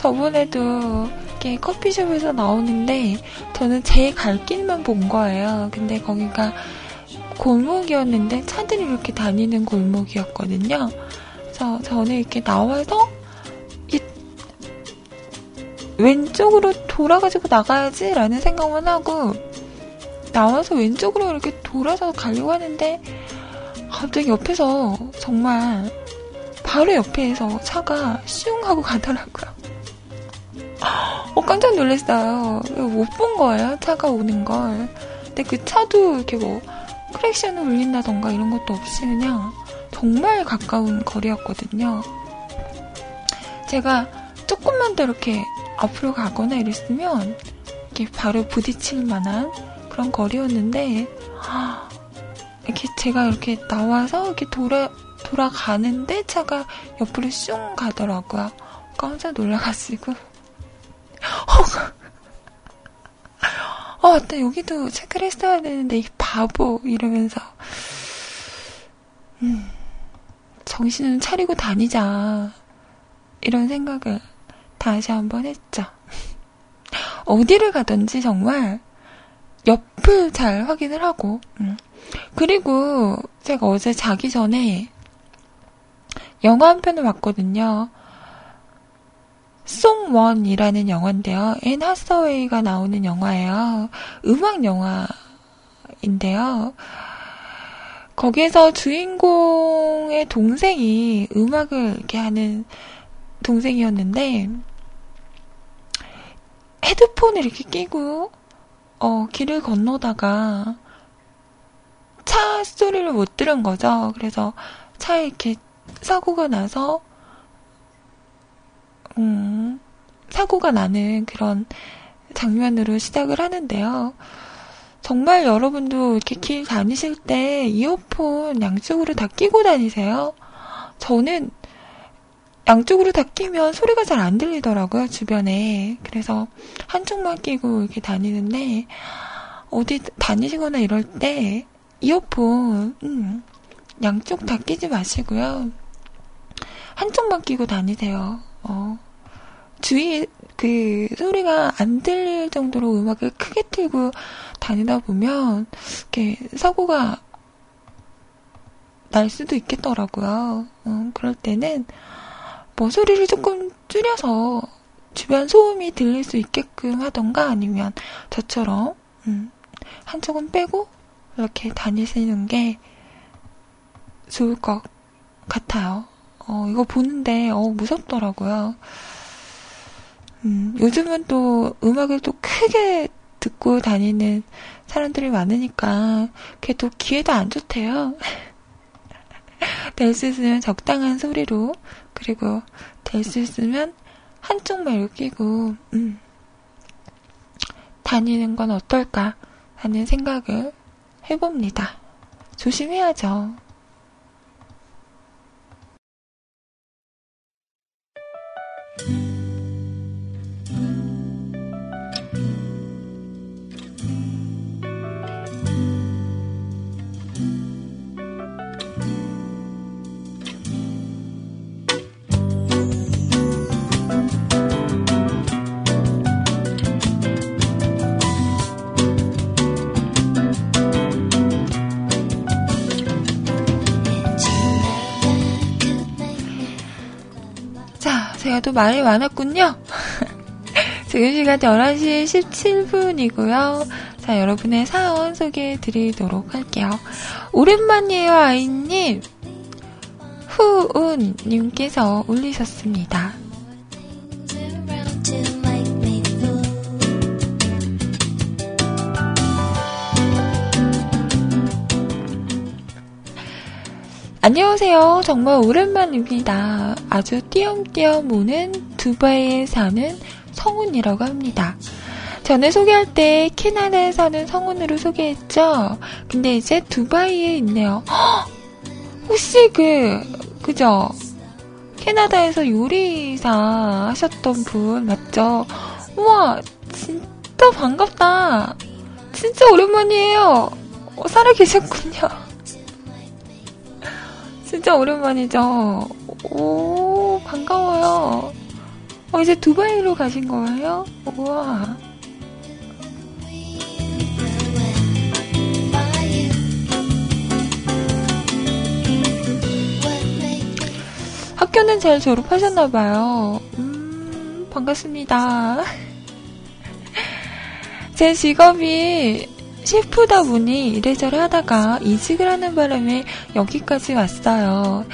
저번에도 이렇게 커피숍에서 나오는데 저는 제 갈 길만 본 거예요. 근데 거기가 골목이었는데 차들이 이렇게 다니는 골목이었거든요. 그래서 저는 이렇게 나와서 이 왼쪽으로 돌아가지고 나가야지라는 생각만 하고 나와서 왼쪽으로 이렇게 돌아서 가려고 하는데 갑자기 옆에서 정말 바로 옆에서 차가 슝 하고 가더라고요. 어, 깜짝 놀랐어요. 못 본 거예요, 차가 오는 걸. 근데 그 차도 이렇게 뭐 크랙션을 울린다던가 이런 것도 없이 그냥 정말 가까운 거리였거든요. 제가 조금만 더 이렇게 앞으로 가거나 이랬으면 이렇게 바로 부딪힐 만한 그런 거리였는데 이렇게 제가 이렇게 나와서 이렇게 돌아 돌아가는데 차가 옆으로 슝 가더라고요. 깜짝 놀라가지고 어, 맞다 여기도 체크를 했어야 되는데 이 바보 이러면서 음. 정신은 차리고 다니자. 이런 생각을 다시 한번 했죠. 어디를 가든지 정말 옆을 잘 확인을 하고, 음. 그리고 제가 어제 자기 전에 영화 한 편을 봤거든요. Song One이라는 영화인데요. 앤 해서웨이가 나오는 영화예요. 음악 영화인데요. 거기에서 주인공의 동생이 음악을 이렇게 하는 동생이었는데 헤드폰을 이렇게 끼고 어, 길을 건너다가 차 소리를 못 들은 거죠. 그래서 차에 이렇게 사고가 나서 음, 사고가 나는 그런 장면으로 시작을 하는데요. 정말 여러분도 이렇게 길 다니실 때 이어폰 양쪽으로 다 끼고 다니세요? 저는 양쪽으로 다 끼면 소리가 잘 안 들리더라고요, 주변에. 그래서 한쪽만 끼고 이렇게 다니는데, 어디 다니시거나 이럴 때, 이어폰, 음, 양쪽 다 끼지 마시고요. 한쪽만 끼고 다니세요. 어. 주위에 그 소리가 안 들릴 정도로 음악을 크게 틀고 다니다 보면 이렇게 사고가 날 수도 있겠더라고요. 음, 그럴 때는 뭐 소리를 조금 줄여서 주변 소음이 들릴 수 있게끔 하던가 아니면 저처럼 음, 한쪽은 빼고 이렇게 다니시는 게 좋을 것 같아요. 어, 이거 보는데, 어, 무섭더라고요. 음, 요즘은 또 음악을 또 크게 듣고 다니는 사람들이 많으니까, 그게 또 귀에도 안 좋대요. 될 수 있으면 적당한 소리로, 그리고 될 수 있으면 한쪽만 이렇게 끼고, 음, 다니는 건 어떨까 하는 생각을 해봅니다. 조심해야죠. 말이 많았군요. 지금 시간 11시 17분이고요. 자, 여러분의 사연 소개해 드리도록 할게요. 오랜만이에요, 아이님. 후운님께서 올리셨습니다. 안녕하세요. 정말 오랜만입니다. 아주 띄엄띄엄 오는 두바이에 사는 성훈이라고 합니다. 전에 소개할 때 캐나다에 사는 성훈으로 소개했죠? 근데 이제 두바이에 있네요. 허! 혹시 그, 그죠? 캐나다에서 요리사 하셨던 분 맞죠? 우와, 진짜 반갑다. 진짜 오랜만이에요. 어, 살아 계셨군요. 진짜 오랜만이죠? 오, 반가워요. 어, 이제 두바이로 가신 거예요? 우와. 학교는 잘 졸업하셨나봐요. 음, 반갑습니다. 제 직업이 셰프다 보니 이래저래 하다가 이직을 하는 바람에 여기까지 왔어요.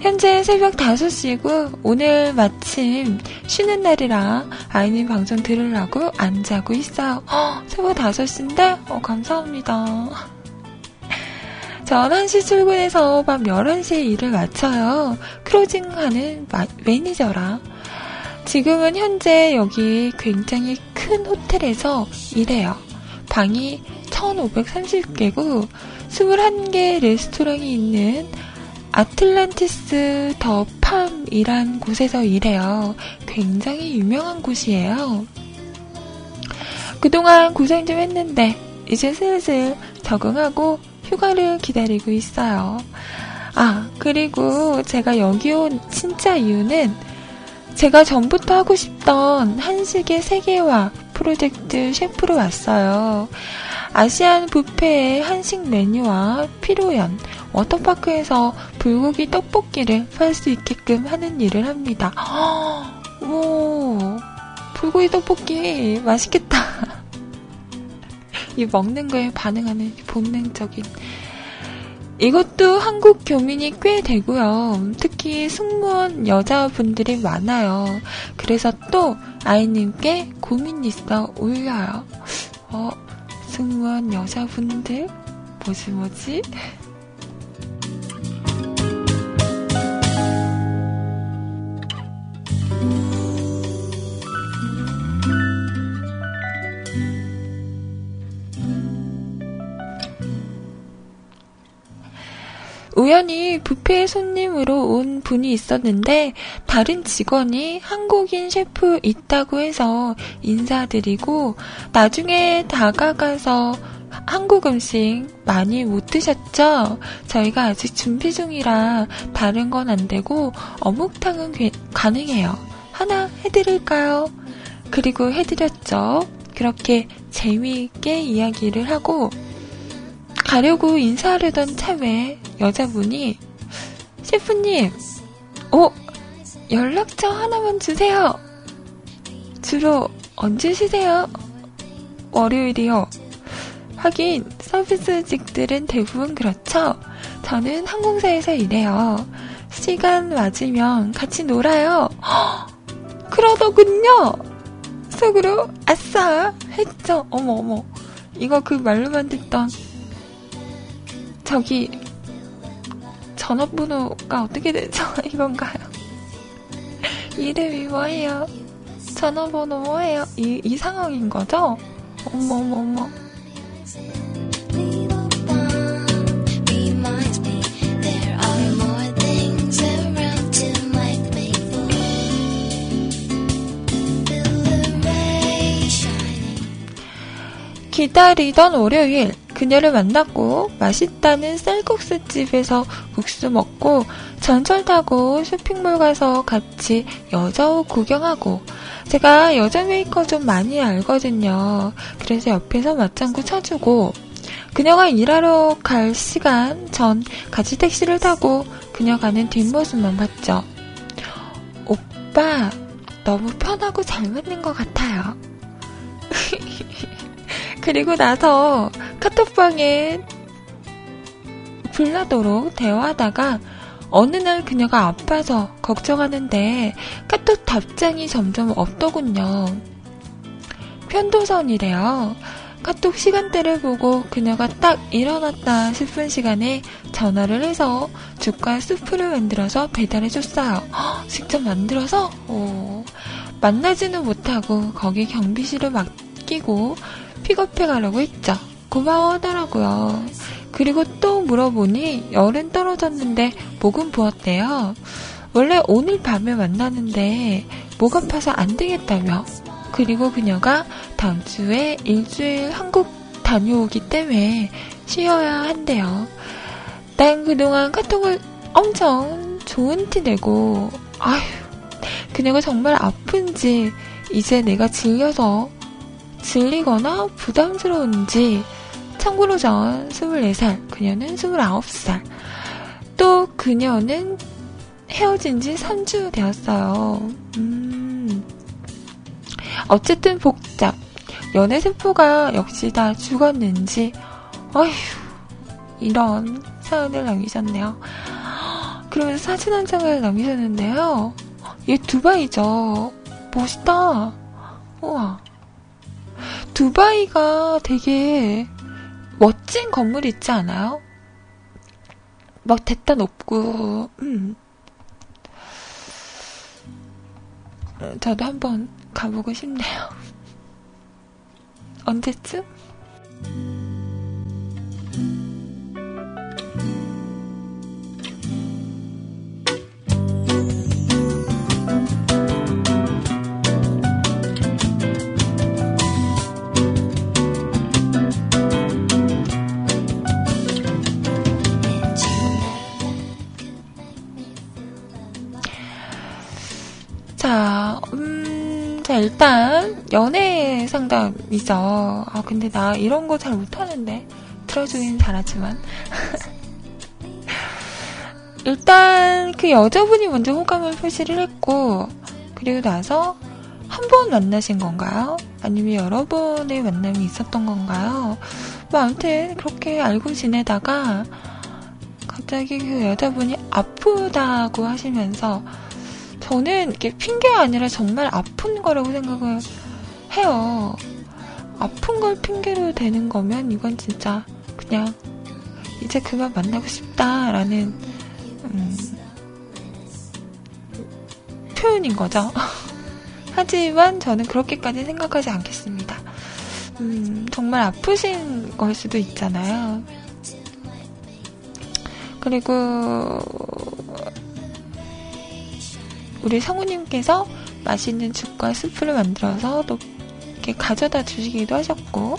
현재 새벽 5시고 오늘 마침 쉬는 날이라 아이님 방송 들으려고 안 자고 있어요. 허, 새벽 5시인데? 어, 감사합니다. 전 1시 출근해서 밤 11시에 일을 마쳐요. 크로징하는 매니저라. 지금은 현재 여기 굉장히 큰 호텔에서 일해요. 방이 1530개국 21개 레스토랑이 있는 아틀란티스 더 팜이란 곳에서 일해요. 굉장히 유명한 곳이에요. 그동안 고생 좀 했는데 이제 슬슬 적응하고 휴가를 기다리고 있어요. 아, 그리고 제가 여기 온 진짜 이유는 제가 전부터 하고 싶던 한식의 세계화 프로젝트 셰프로 왔어요. 아시안 뷔페의 한식 메뉴와 피로연, 워터파크에서 불고기 떡볶이를 팔 수 있게끔 하는 일을 합니다. 오, 불고기 떡볶이 맛있겠다. 이 먹는 거에 반응하는 본능적인. 이것도 한국 교민이 꽤 되고요. 특히 승무원 여자분들이 많아요. 그래서 또 아이님께 고민 있어 올려요. 어, 승무원 여자분들? 뭐지, 뭐지? 우연히 뷔페 손님으로 온 분이 있었는데 다른 직원이 한국인 셰프 있다고 해서 인사드리고 나중에 다가가서 한국 음식 많이 못 드셨죠? 저희가 아직 준비 중이라 다른 건 안 되고 어묵탕은 가능해요. 하나 해드릴까요? 그리고 해드렸죠. 그렇게 재미있게 이야기를 하고 가려고 인사하려던 참에 여자분이 셰프님, 어, 연락처 하나만 주세요. 주로 언제 쉬세요? 월요일이요. 하긴 서비스직들은 대부분 그렇죠. 저는 항공사에서 일해요. 시간 맞으면 같이 놀아요. 그러더군요. 속으로 아싸 했죠. 어머 어머. 이거 그 말로만 듣던 저기 전화번호가 어떻게 되죠? 이건가요? 이름이 뭐예요? 전화번호 뭐예요? 이, 이 상황인 거죠? 어머 어머 어머. 기다리던 월요일, 그녀를 만났고 맛있다는 쌀국수 집에서 국수 먹고 전철 타고 쇼핑몰 가서 같이 여자 옷 구경하고 제가 여자 메이커 좀 많이 알거든요. 그래서 옆에서 맞장구 쳐주고 그녀가 일하러 갈 시간 전 같이 택시를 타고 그녀 가는 뒷모습만 봤죠. 오빠 너무 편하고 잘 맞는 것 같아요. 그리고 나서 카톡방에 불나도록 대화하다가 어느 날 그녀가 아파서 걱정하는데 카톡 답장이 점점 없더군요. 편도선이래요. 카톡 시간대를 보고 그녀가 딱 일어났다 싶은 시간에 전화를 해서 죽과 스프를 만들어서 배달해 줬어요. 허, 직접 만들어서? 오. 만나지는 못하고 거기 경비실을 맡기고 픽업해 가려고 했죠. 고마워 하더라고요. 그리고 또 물어보니 열은 떨어졌는데 목은 부었대요. 원래 오늘 밤에 만나는데 목 아파서 안 되겠다며. 그리고 그녀가 다음 주에 일주일 한국 다녀오기 때문에 쉬어야 한대요. 난 그동안 카톡을 엄청 좋은 티 내고, 아휴, 그녀가 정말 아픈지 이제 내가 질려서 질리거나 부담스러운지 참고로 전 24살, 그녀는 29살. 또 그녀는 헤어진 지 3주 되었어요. 음. 어쨌든 복잡. 연애 세포가 역시 다 죽었는지, 어휴, 이런 사연을 남기셨네요. 그러면서 사진 한 장을 남기셨는데요. 얘 두바이죠. 멋있다. 우와. 두바이가 되게 멋진 건물 있지 않아요? 막 대따 높고, 음. 저도 한번 가보고 싶네요. 언제쯤? 자, 음, 자, 일단, 연애 상담이죠. 아, 근데 나 이런 거 잘 못하는데. 들어주긴 잘하지만. 일단, 그 여자분이 먼저 호감을 표시를 했고, 그리고 나서 한 번 만나신 건가요? 아니면 여러 번의 만남이 있었던 건가요? 뭐, 아무튼, 그렇게 알고 지내다가, 갑자기 그 여자분이 아프다고 하시면서, 저는 이게 핑계가 아니라 정말 아픈 거라고 생각을 해요. 아픈 걸 핑계로 되는 거면 이건 진짜 그냥 이제 그만 만나고 싶다라는 음, 표현인 거죠. 하지만 저는 그렇게까지 생각하지 않겠습니다. 음, 정말 아프신 걸 수도 있잖아요. 그리고 우리 성우님께서 맛있는 죽과 스프를 만들어서 또 이렇게 가져다 주시기도 하셨고,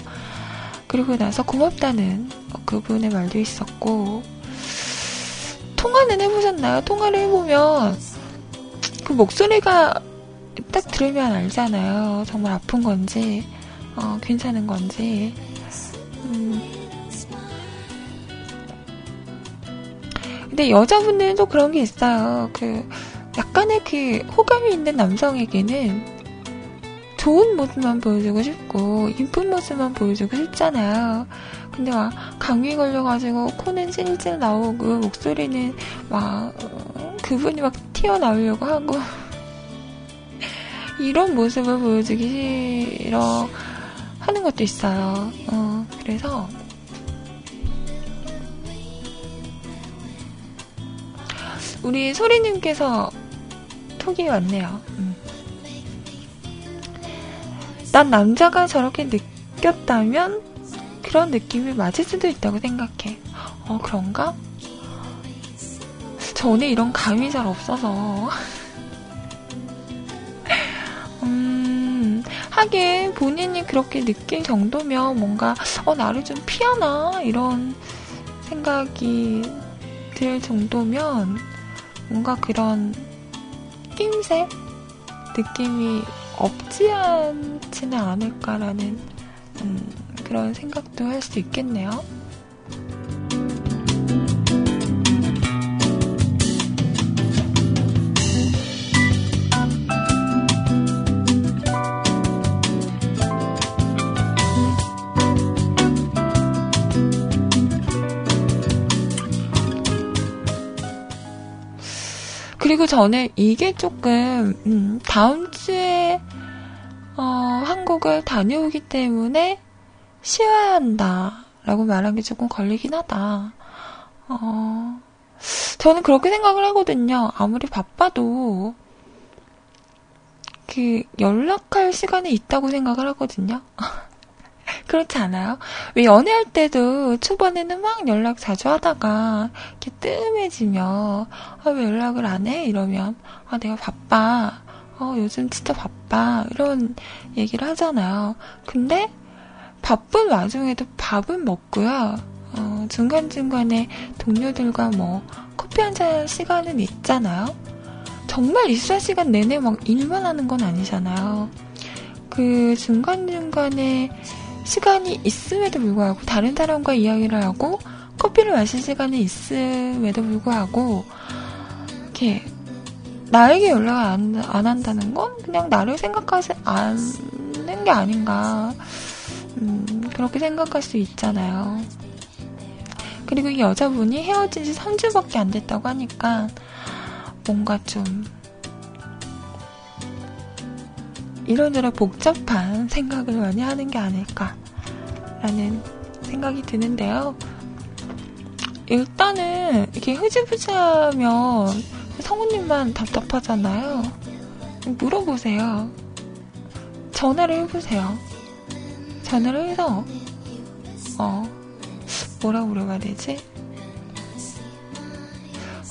그리고 나서 고맙다는 그분의 말도 있었고, 통화는 해보셨나요? 통화를 해보면 그 목소리가 딱 들으면 알잖아요. 정말 아픈 건지, 어, 괜찮은 건지. 음. 근데 여자분들도 그런 게 있어요. 그, 약간의 그 호감이 있는 남성에게는 좋은 모습만 보여주고 싶고, 이쁜 모습만 보여주고 싶잖아요. 근데 막, 감기 걸려가지고, 코는 찔찔 나오고, 목소리는 막, 그분이 막 튀어나오려고 하고, 이런 모습을 보여주기 싫어 하는 것도 있어요. 어, 그래서, 우리 소리님께서 톡이 왔네요. 음. 난 남자가 저렇게 느꼈다면 그런 느낌이 맞을 수도 있다고 생각해. 어, 그런가? 저는 이런 감이 잘 없어서. 음, 하긴 본인이 그렇게 느낄 정도면 뭔가, 어, 나를 좀 피하나? 이런 생각이 들 정도면 뭔가 그런 낌새? 느낌이 없지 않지는 않을까라는 음, 그런 생각도 할 수 있겠네요. 그리고 저는 이게 조금 음, 다음 주에 어, 한국을 다녀오기 때문에 쉬어야 한다라고 말한 게 조금 걸리긴 하다. 어, 저는 그렇게 생각을 하거든요. 아무리 바빠도 그 연락할 시간이 있다고 생각을 하거든요. 그렇지 않아요? 왜 연애할 때도 초반에는 막 연락 자주 하다가 이렇게 뜸해지면 아, 왜 연락을 안 해? 이러면 아 내가 바빠. 어 요즘 진짜 바빠. 이런 얘기를 하잖아요. 근데 바쁜 와중에도 밥은 먹고요. 어, 중간중간에 동료들과 뭐 커피 한 잔 시간은 있잖아요. 정말 있을 시간 내내 막 일만 하는 건 아니잖아요. 그 중간중간에 시간이 있음에도 불구하고 다른 사람과 이야기를 하고 커피를 마실 시간이 있음에도 불구하고 이렇게 나에게 연락을 안, 안 한다는 건 그냥 나를 생각하지 않는 게 아닌가 음, 그렇게 생각할 수 있잖아요. 그리고 이 여자분이 헤어진 지 3주밖에 안 됐다고 하니까 뭔가 좀 이런저런 복잡한 생각을 많이 하는 게 아닐까라는 생각이 드는데요. 일단은 이렇게 흐지부지하면 성우님만 답답하잖아요. 물어보세요. 전화를 해보세요. 전화를 해서 어 뭐라고 물어봐야 되지?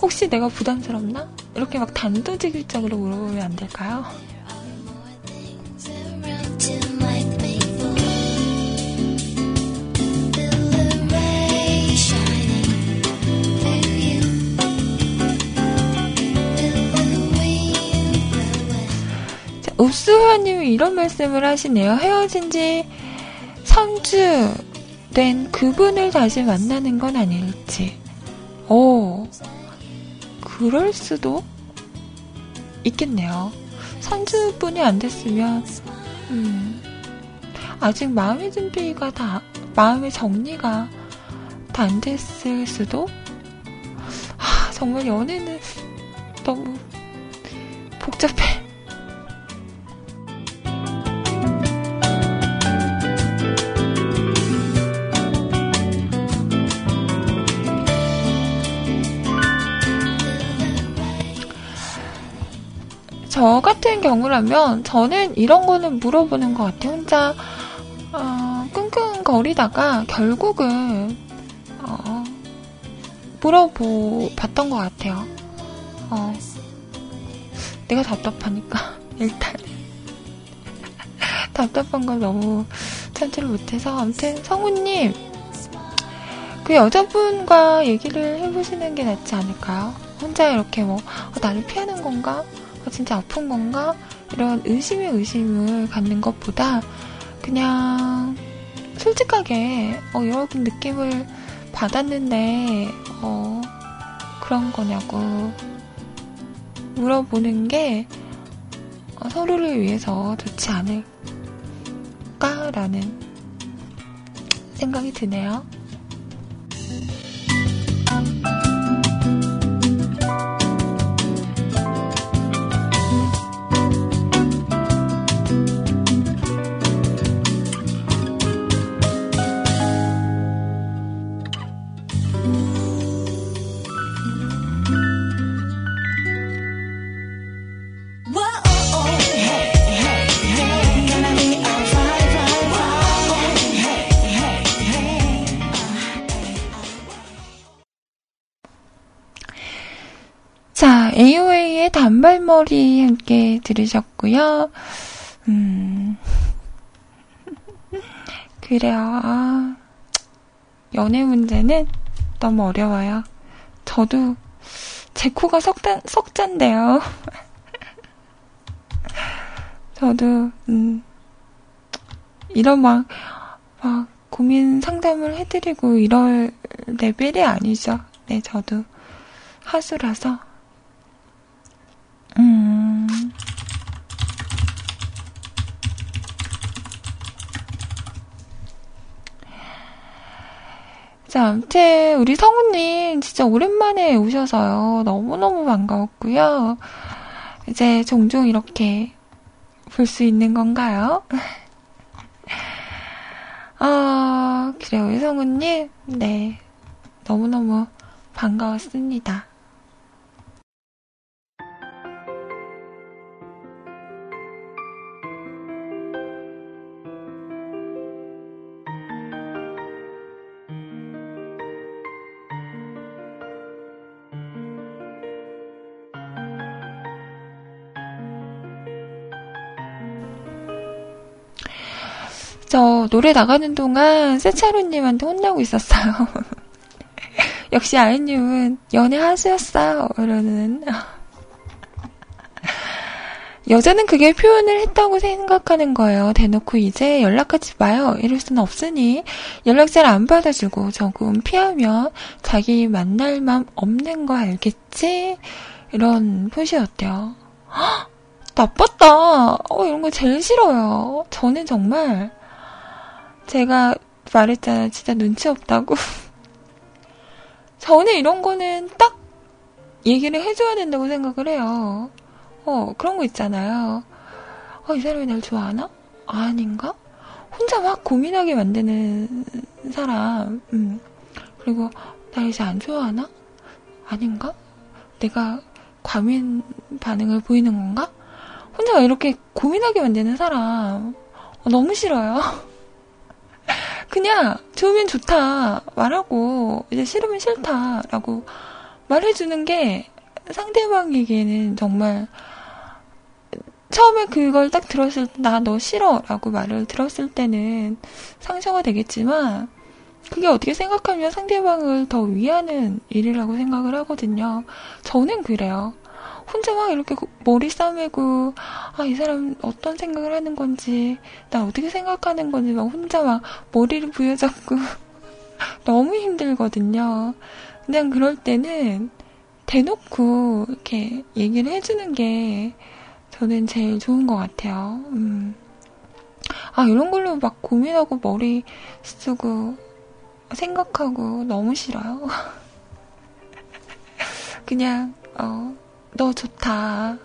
혹시 내가 부담스럽나? 이렇게 막 단도직입적으로 물어보면 안 될까요? 읍수화님이 이런 말씀을 하시네요. 헤어진 지 3주 된 그분을 다시 만나는 건 아닐지. 오, 그럴 수도 있겠네요. 3주뿐이 안 됐으면, 음, 아직 마음의 준비가 다, 마음의 정리가 다 안 됐을 수도? 아, 정말 연애는 너무 복잡해. 저 같은 경우라면 저는 이런 거는 물어보는 것 같아요. 혼자 어, 끙끙거리다가 결국은 어, 물어봤던 것 같아요. 어, 내가 답답하니까 일단 답답한 걸 너무 참지를 못해서 아무튼 성우님 그 여자분과 얘기를 해보시는 게 낫지 않을까요? 혼자 이렇게 뭐 어, 나를 피하는 건가? 어, 진짜 아픈 건가? 이런 의심의 의심을 갖는 것보다 그냥 솔직하게 어, 여러분 느낌을 받았는데 어, 그런 거냐고 물어보는 게 어, 서로를 위해서 좋지 않을까라는 생각이 드네요. 단발머리 함께 들으셨고요. 음, 그래요. 아, 연애 문제는 너무 어려워요. 저도 제 코가 석단, 석잔데요. 저도, 음, 이런 막, 막, 고민 상담을 해드리고 이럴 레벨이 아니죠. 네, 저도 하수라서. 음. 자, 아무튼 우리 성우님 진짜 오랜만에 오셔서요. 너무너무 반가웠고요. 이제 종종 이렇게 볼 수 있는 건가요? 아, 그래요. 우리 성우님. 네. 너무너무 반가웠습니다. 저 노래 나가는 동안 세차루님한테 혼나고 있었어요. 역시 아이님은 연애 하수였어요. 이러는. 여자는 그게 표현을 했다고 생각하는 거예요. 대놓고 이제 연락하지 마요. 이럴 수는 없으니 연락 잘 안 받아주고 조금 피하면 자기 만날 맘 없는 거 알겠지? 이런 표시였대요. 헉, 나빴다. 어, 이런 거 제일 싫어요. 저는 정말 제가 말했잖아요. 진짜 눈치 없다고. 저는 이런 거는 딱 얘기를 해줘야 된다고 생각을 해요. 어, 그런 거 있잖아요. 어, 이 사람이 날 좋아하나? 아닌가? 혼자 막 고민하게 만드는 사람, 음. 그리고 날 이제 안 좋아하나? 아닌가? 내가 과민 반응을 보이는 건가? 혼자 이렇게 고민하게 만드는 사람, 어, 너무 싫어요. 그냥 좋으면 좋다 말하고 이제 싫으면 싫다라고 말해주는 게 상대방에게는 정말 처음에 그걸 딱 들었을 때 나 너 싫어라고 말을 들었을 때는 상처가 되겠지만 그게 어떻게 생각하면 상대방을 더 위하는 일이라고 생각을 하거든요. 저는 그래요. 혼자 막 이렇게 머리 싸매고, 아, 이 사람 어떤 생각을 하는 건지, 나 어떻게 생각하는 건지 막 혼자 막 머리를 부여잡고 너무 힘들거든요. 그냥 그럴 때는 대놓고 이렇게 얘기를 해주는 게 저는 제일 좋은 것 같아요. 음. 아, 이런 걸로 막 고민하고 머리 쓰고 생각하고 너무 싫어요. 그냥, 어, 너 좋다.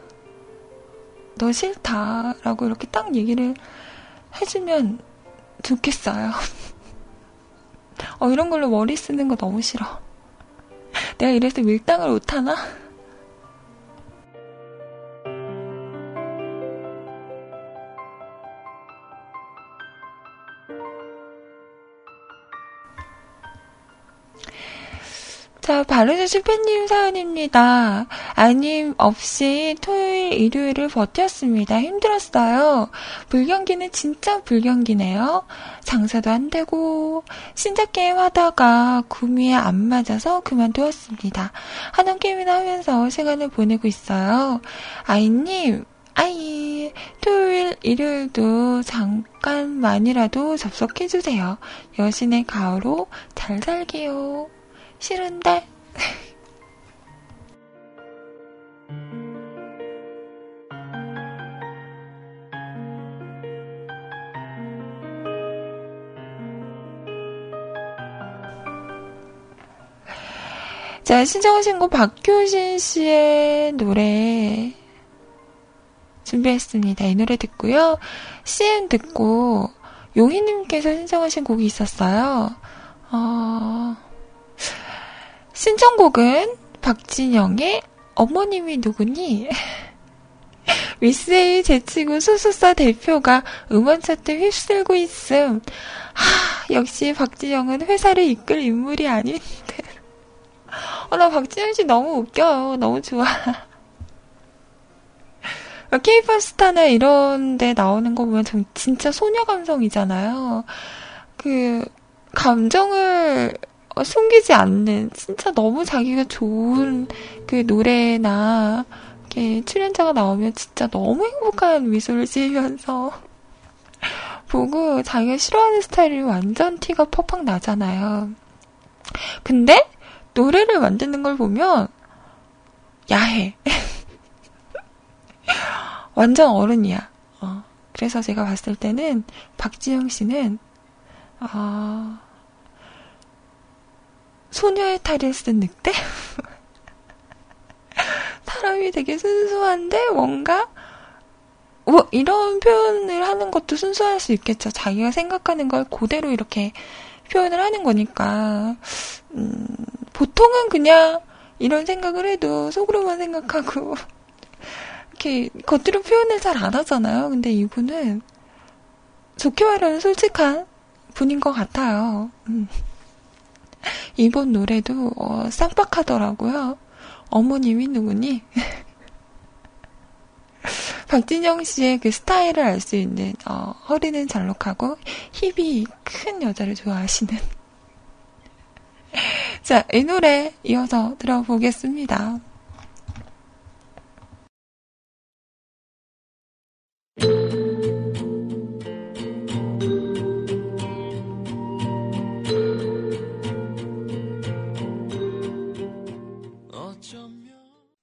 너 싫다. 라고 이렇게 딱 얘기를 해주면 좋겠어요. 어, 이런 걸로 머리 쓰는 거 너무 싫어. 내가 이래서 밀당을 못하나? 자, 바르는 슈퍼님 사연입니다. 아님 없이 토요일, 일요일을 버텼습니다. 힘들었어요. 불경기는 진짜 불경기네요. 장사도 안 되고, 신작 게임 하다가 구미에 안 맞아서 그만두었습니다. 하는 게임이나 하면서 시간을 보내고 있어요. 아이님, 아이, 토요일, 일요일도 잠깐만이라도 접속해주세요. 여신의 가을로 잘 살게요. 싫은데. 자, 신청하신 곡 박효신 씨의 노래 준비했습니다. 이 노래 듣고요. CN 듣고 용희님께서 신청하신 곡이 있었어요. 어... 신청곡은 박진영의 어머님이 누구니? 위스의 제치고 수수사 대표가 음원 차트 휩쓸고 있음. 하, 역시 박진영은 회사를 이끌 인물이 아닌데. 어, 나 박진영 씨 너무 웃겨요. 너무 좋아. 케이팝 스타나 이런 데 나오는 거 보면 진짜 소녀 감성이잖아요. 그, 감정을 숨기지 않는, 진짜 너무 자기가 좋은 그 노래나, 이렇게 출연자가 나오면 진짜 너무 행복한 미소를 지으면서 보고 자기가 싫어하는 스타일이 완전 티가 퍽퍽 나잖아요. 근데 노래를 만드는 걸 보면 야해. 완전 어른이야. 어. 그래서 제가 봤을 때는 박지영 씨는 어, 소녀의 탈을 쓴 늑대? 사람이 되게 순수한데 뭔가 뭐 이런 표현을 하는 것도 순수할 수 있겠죠. 자기가 생각하는 걸 그대로 이렇게 표현을 하는 거니까 음, 보통은 그냥 이런 생각을 해도 속으로만 생각하고 이렇게 겉으로 표현을 잘 안 하잖아요. 근데 이분은 좋게 말하면 솔직한 분인 것 같아요. 음. 이번 노래도 어, 쌍박하더라고요. 어머님이 누구니? 박진영 씨의 그 스타일을 알 수 있는 어, 허리는 잘록하고 힙이 큰 여자를 좋아하시는 자, 이 노래 이어서 들어보겠습니다.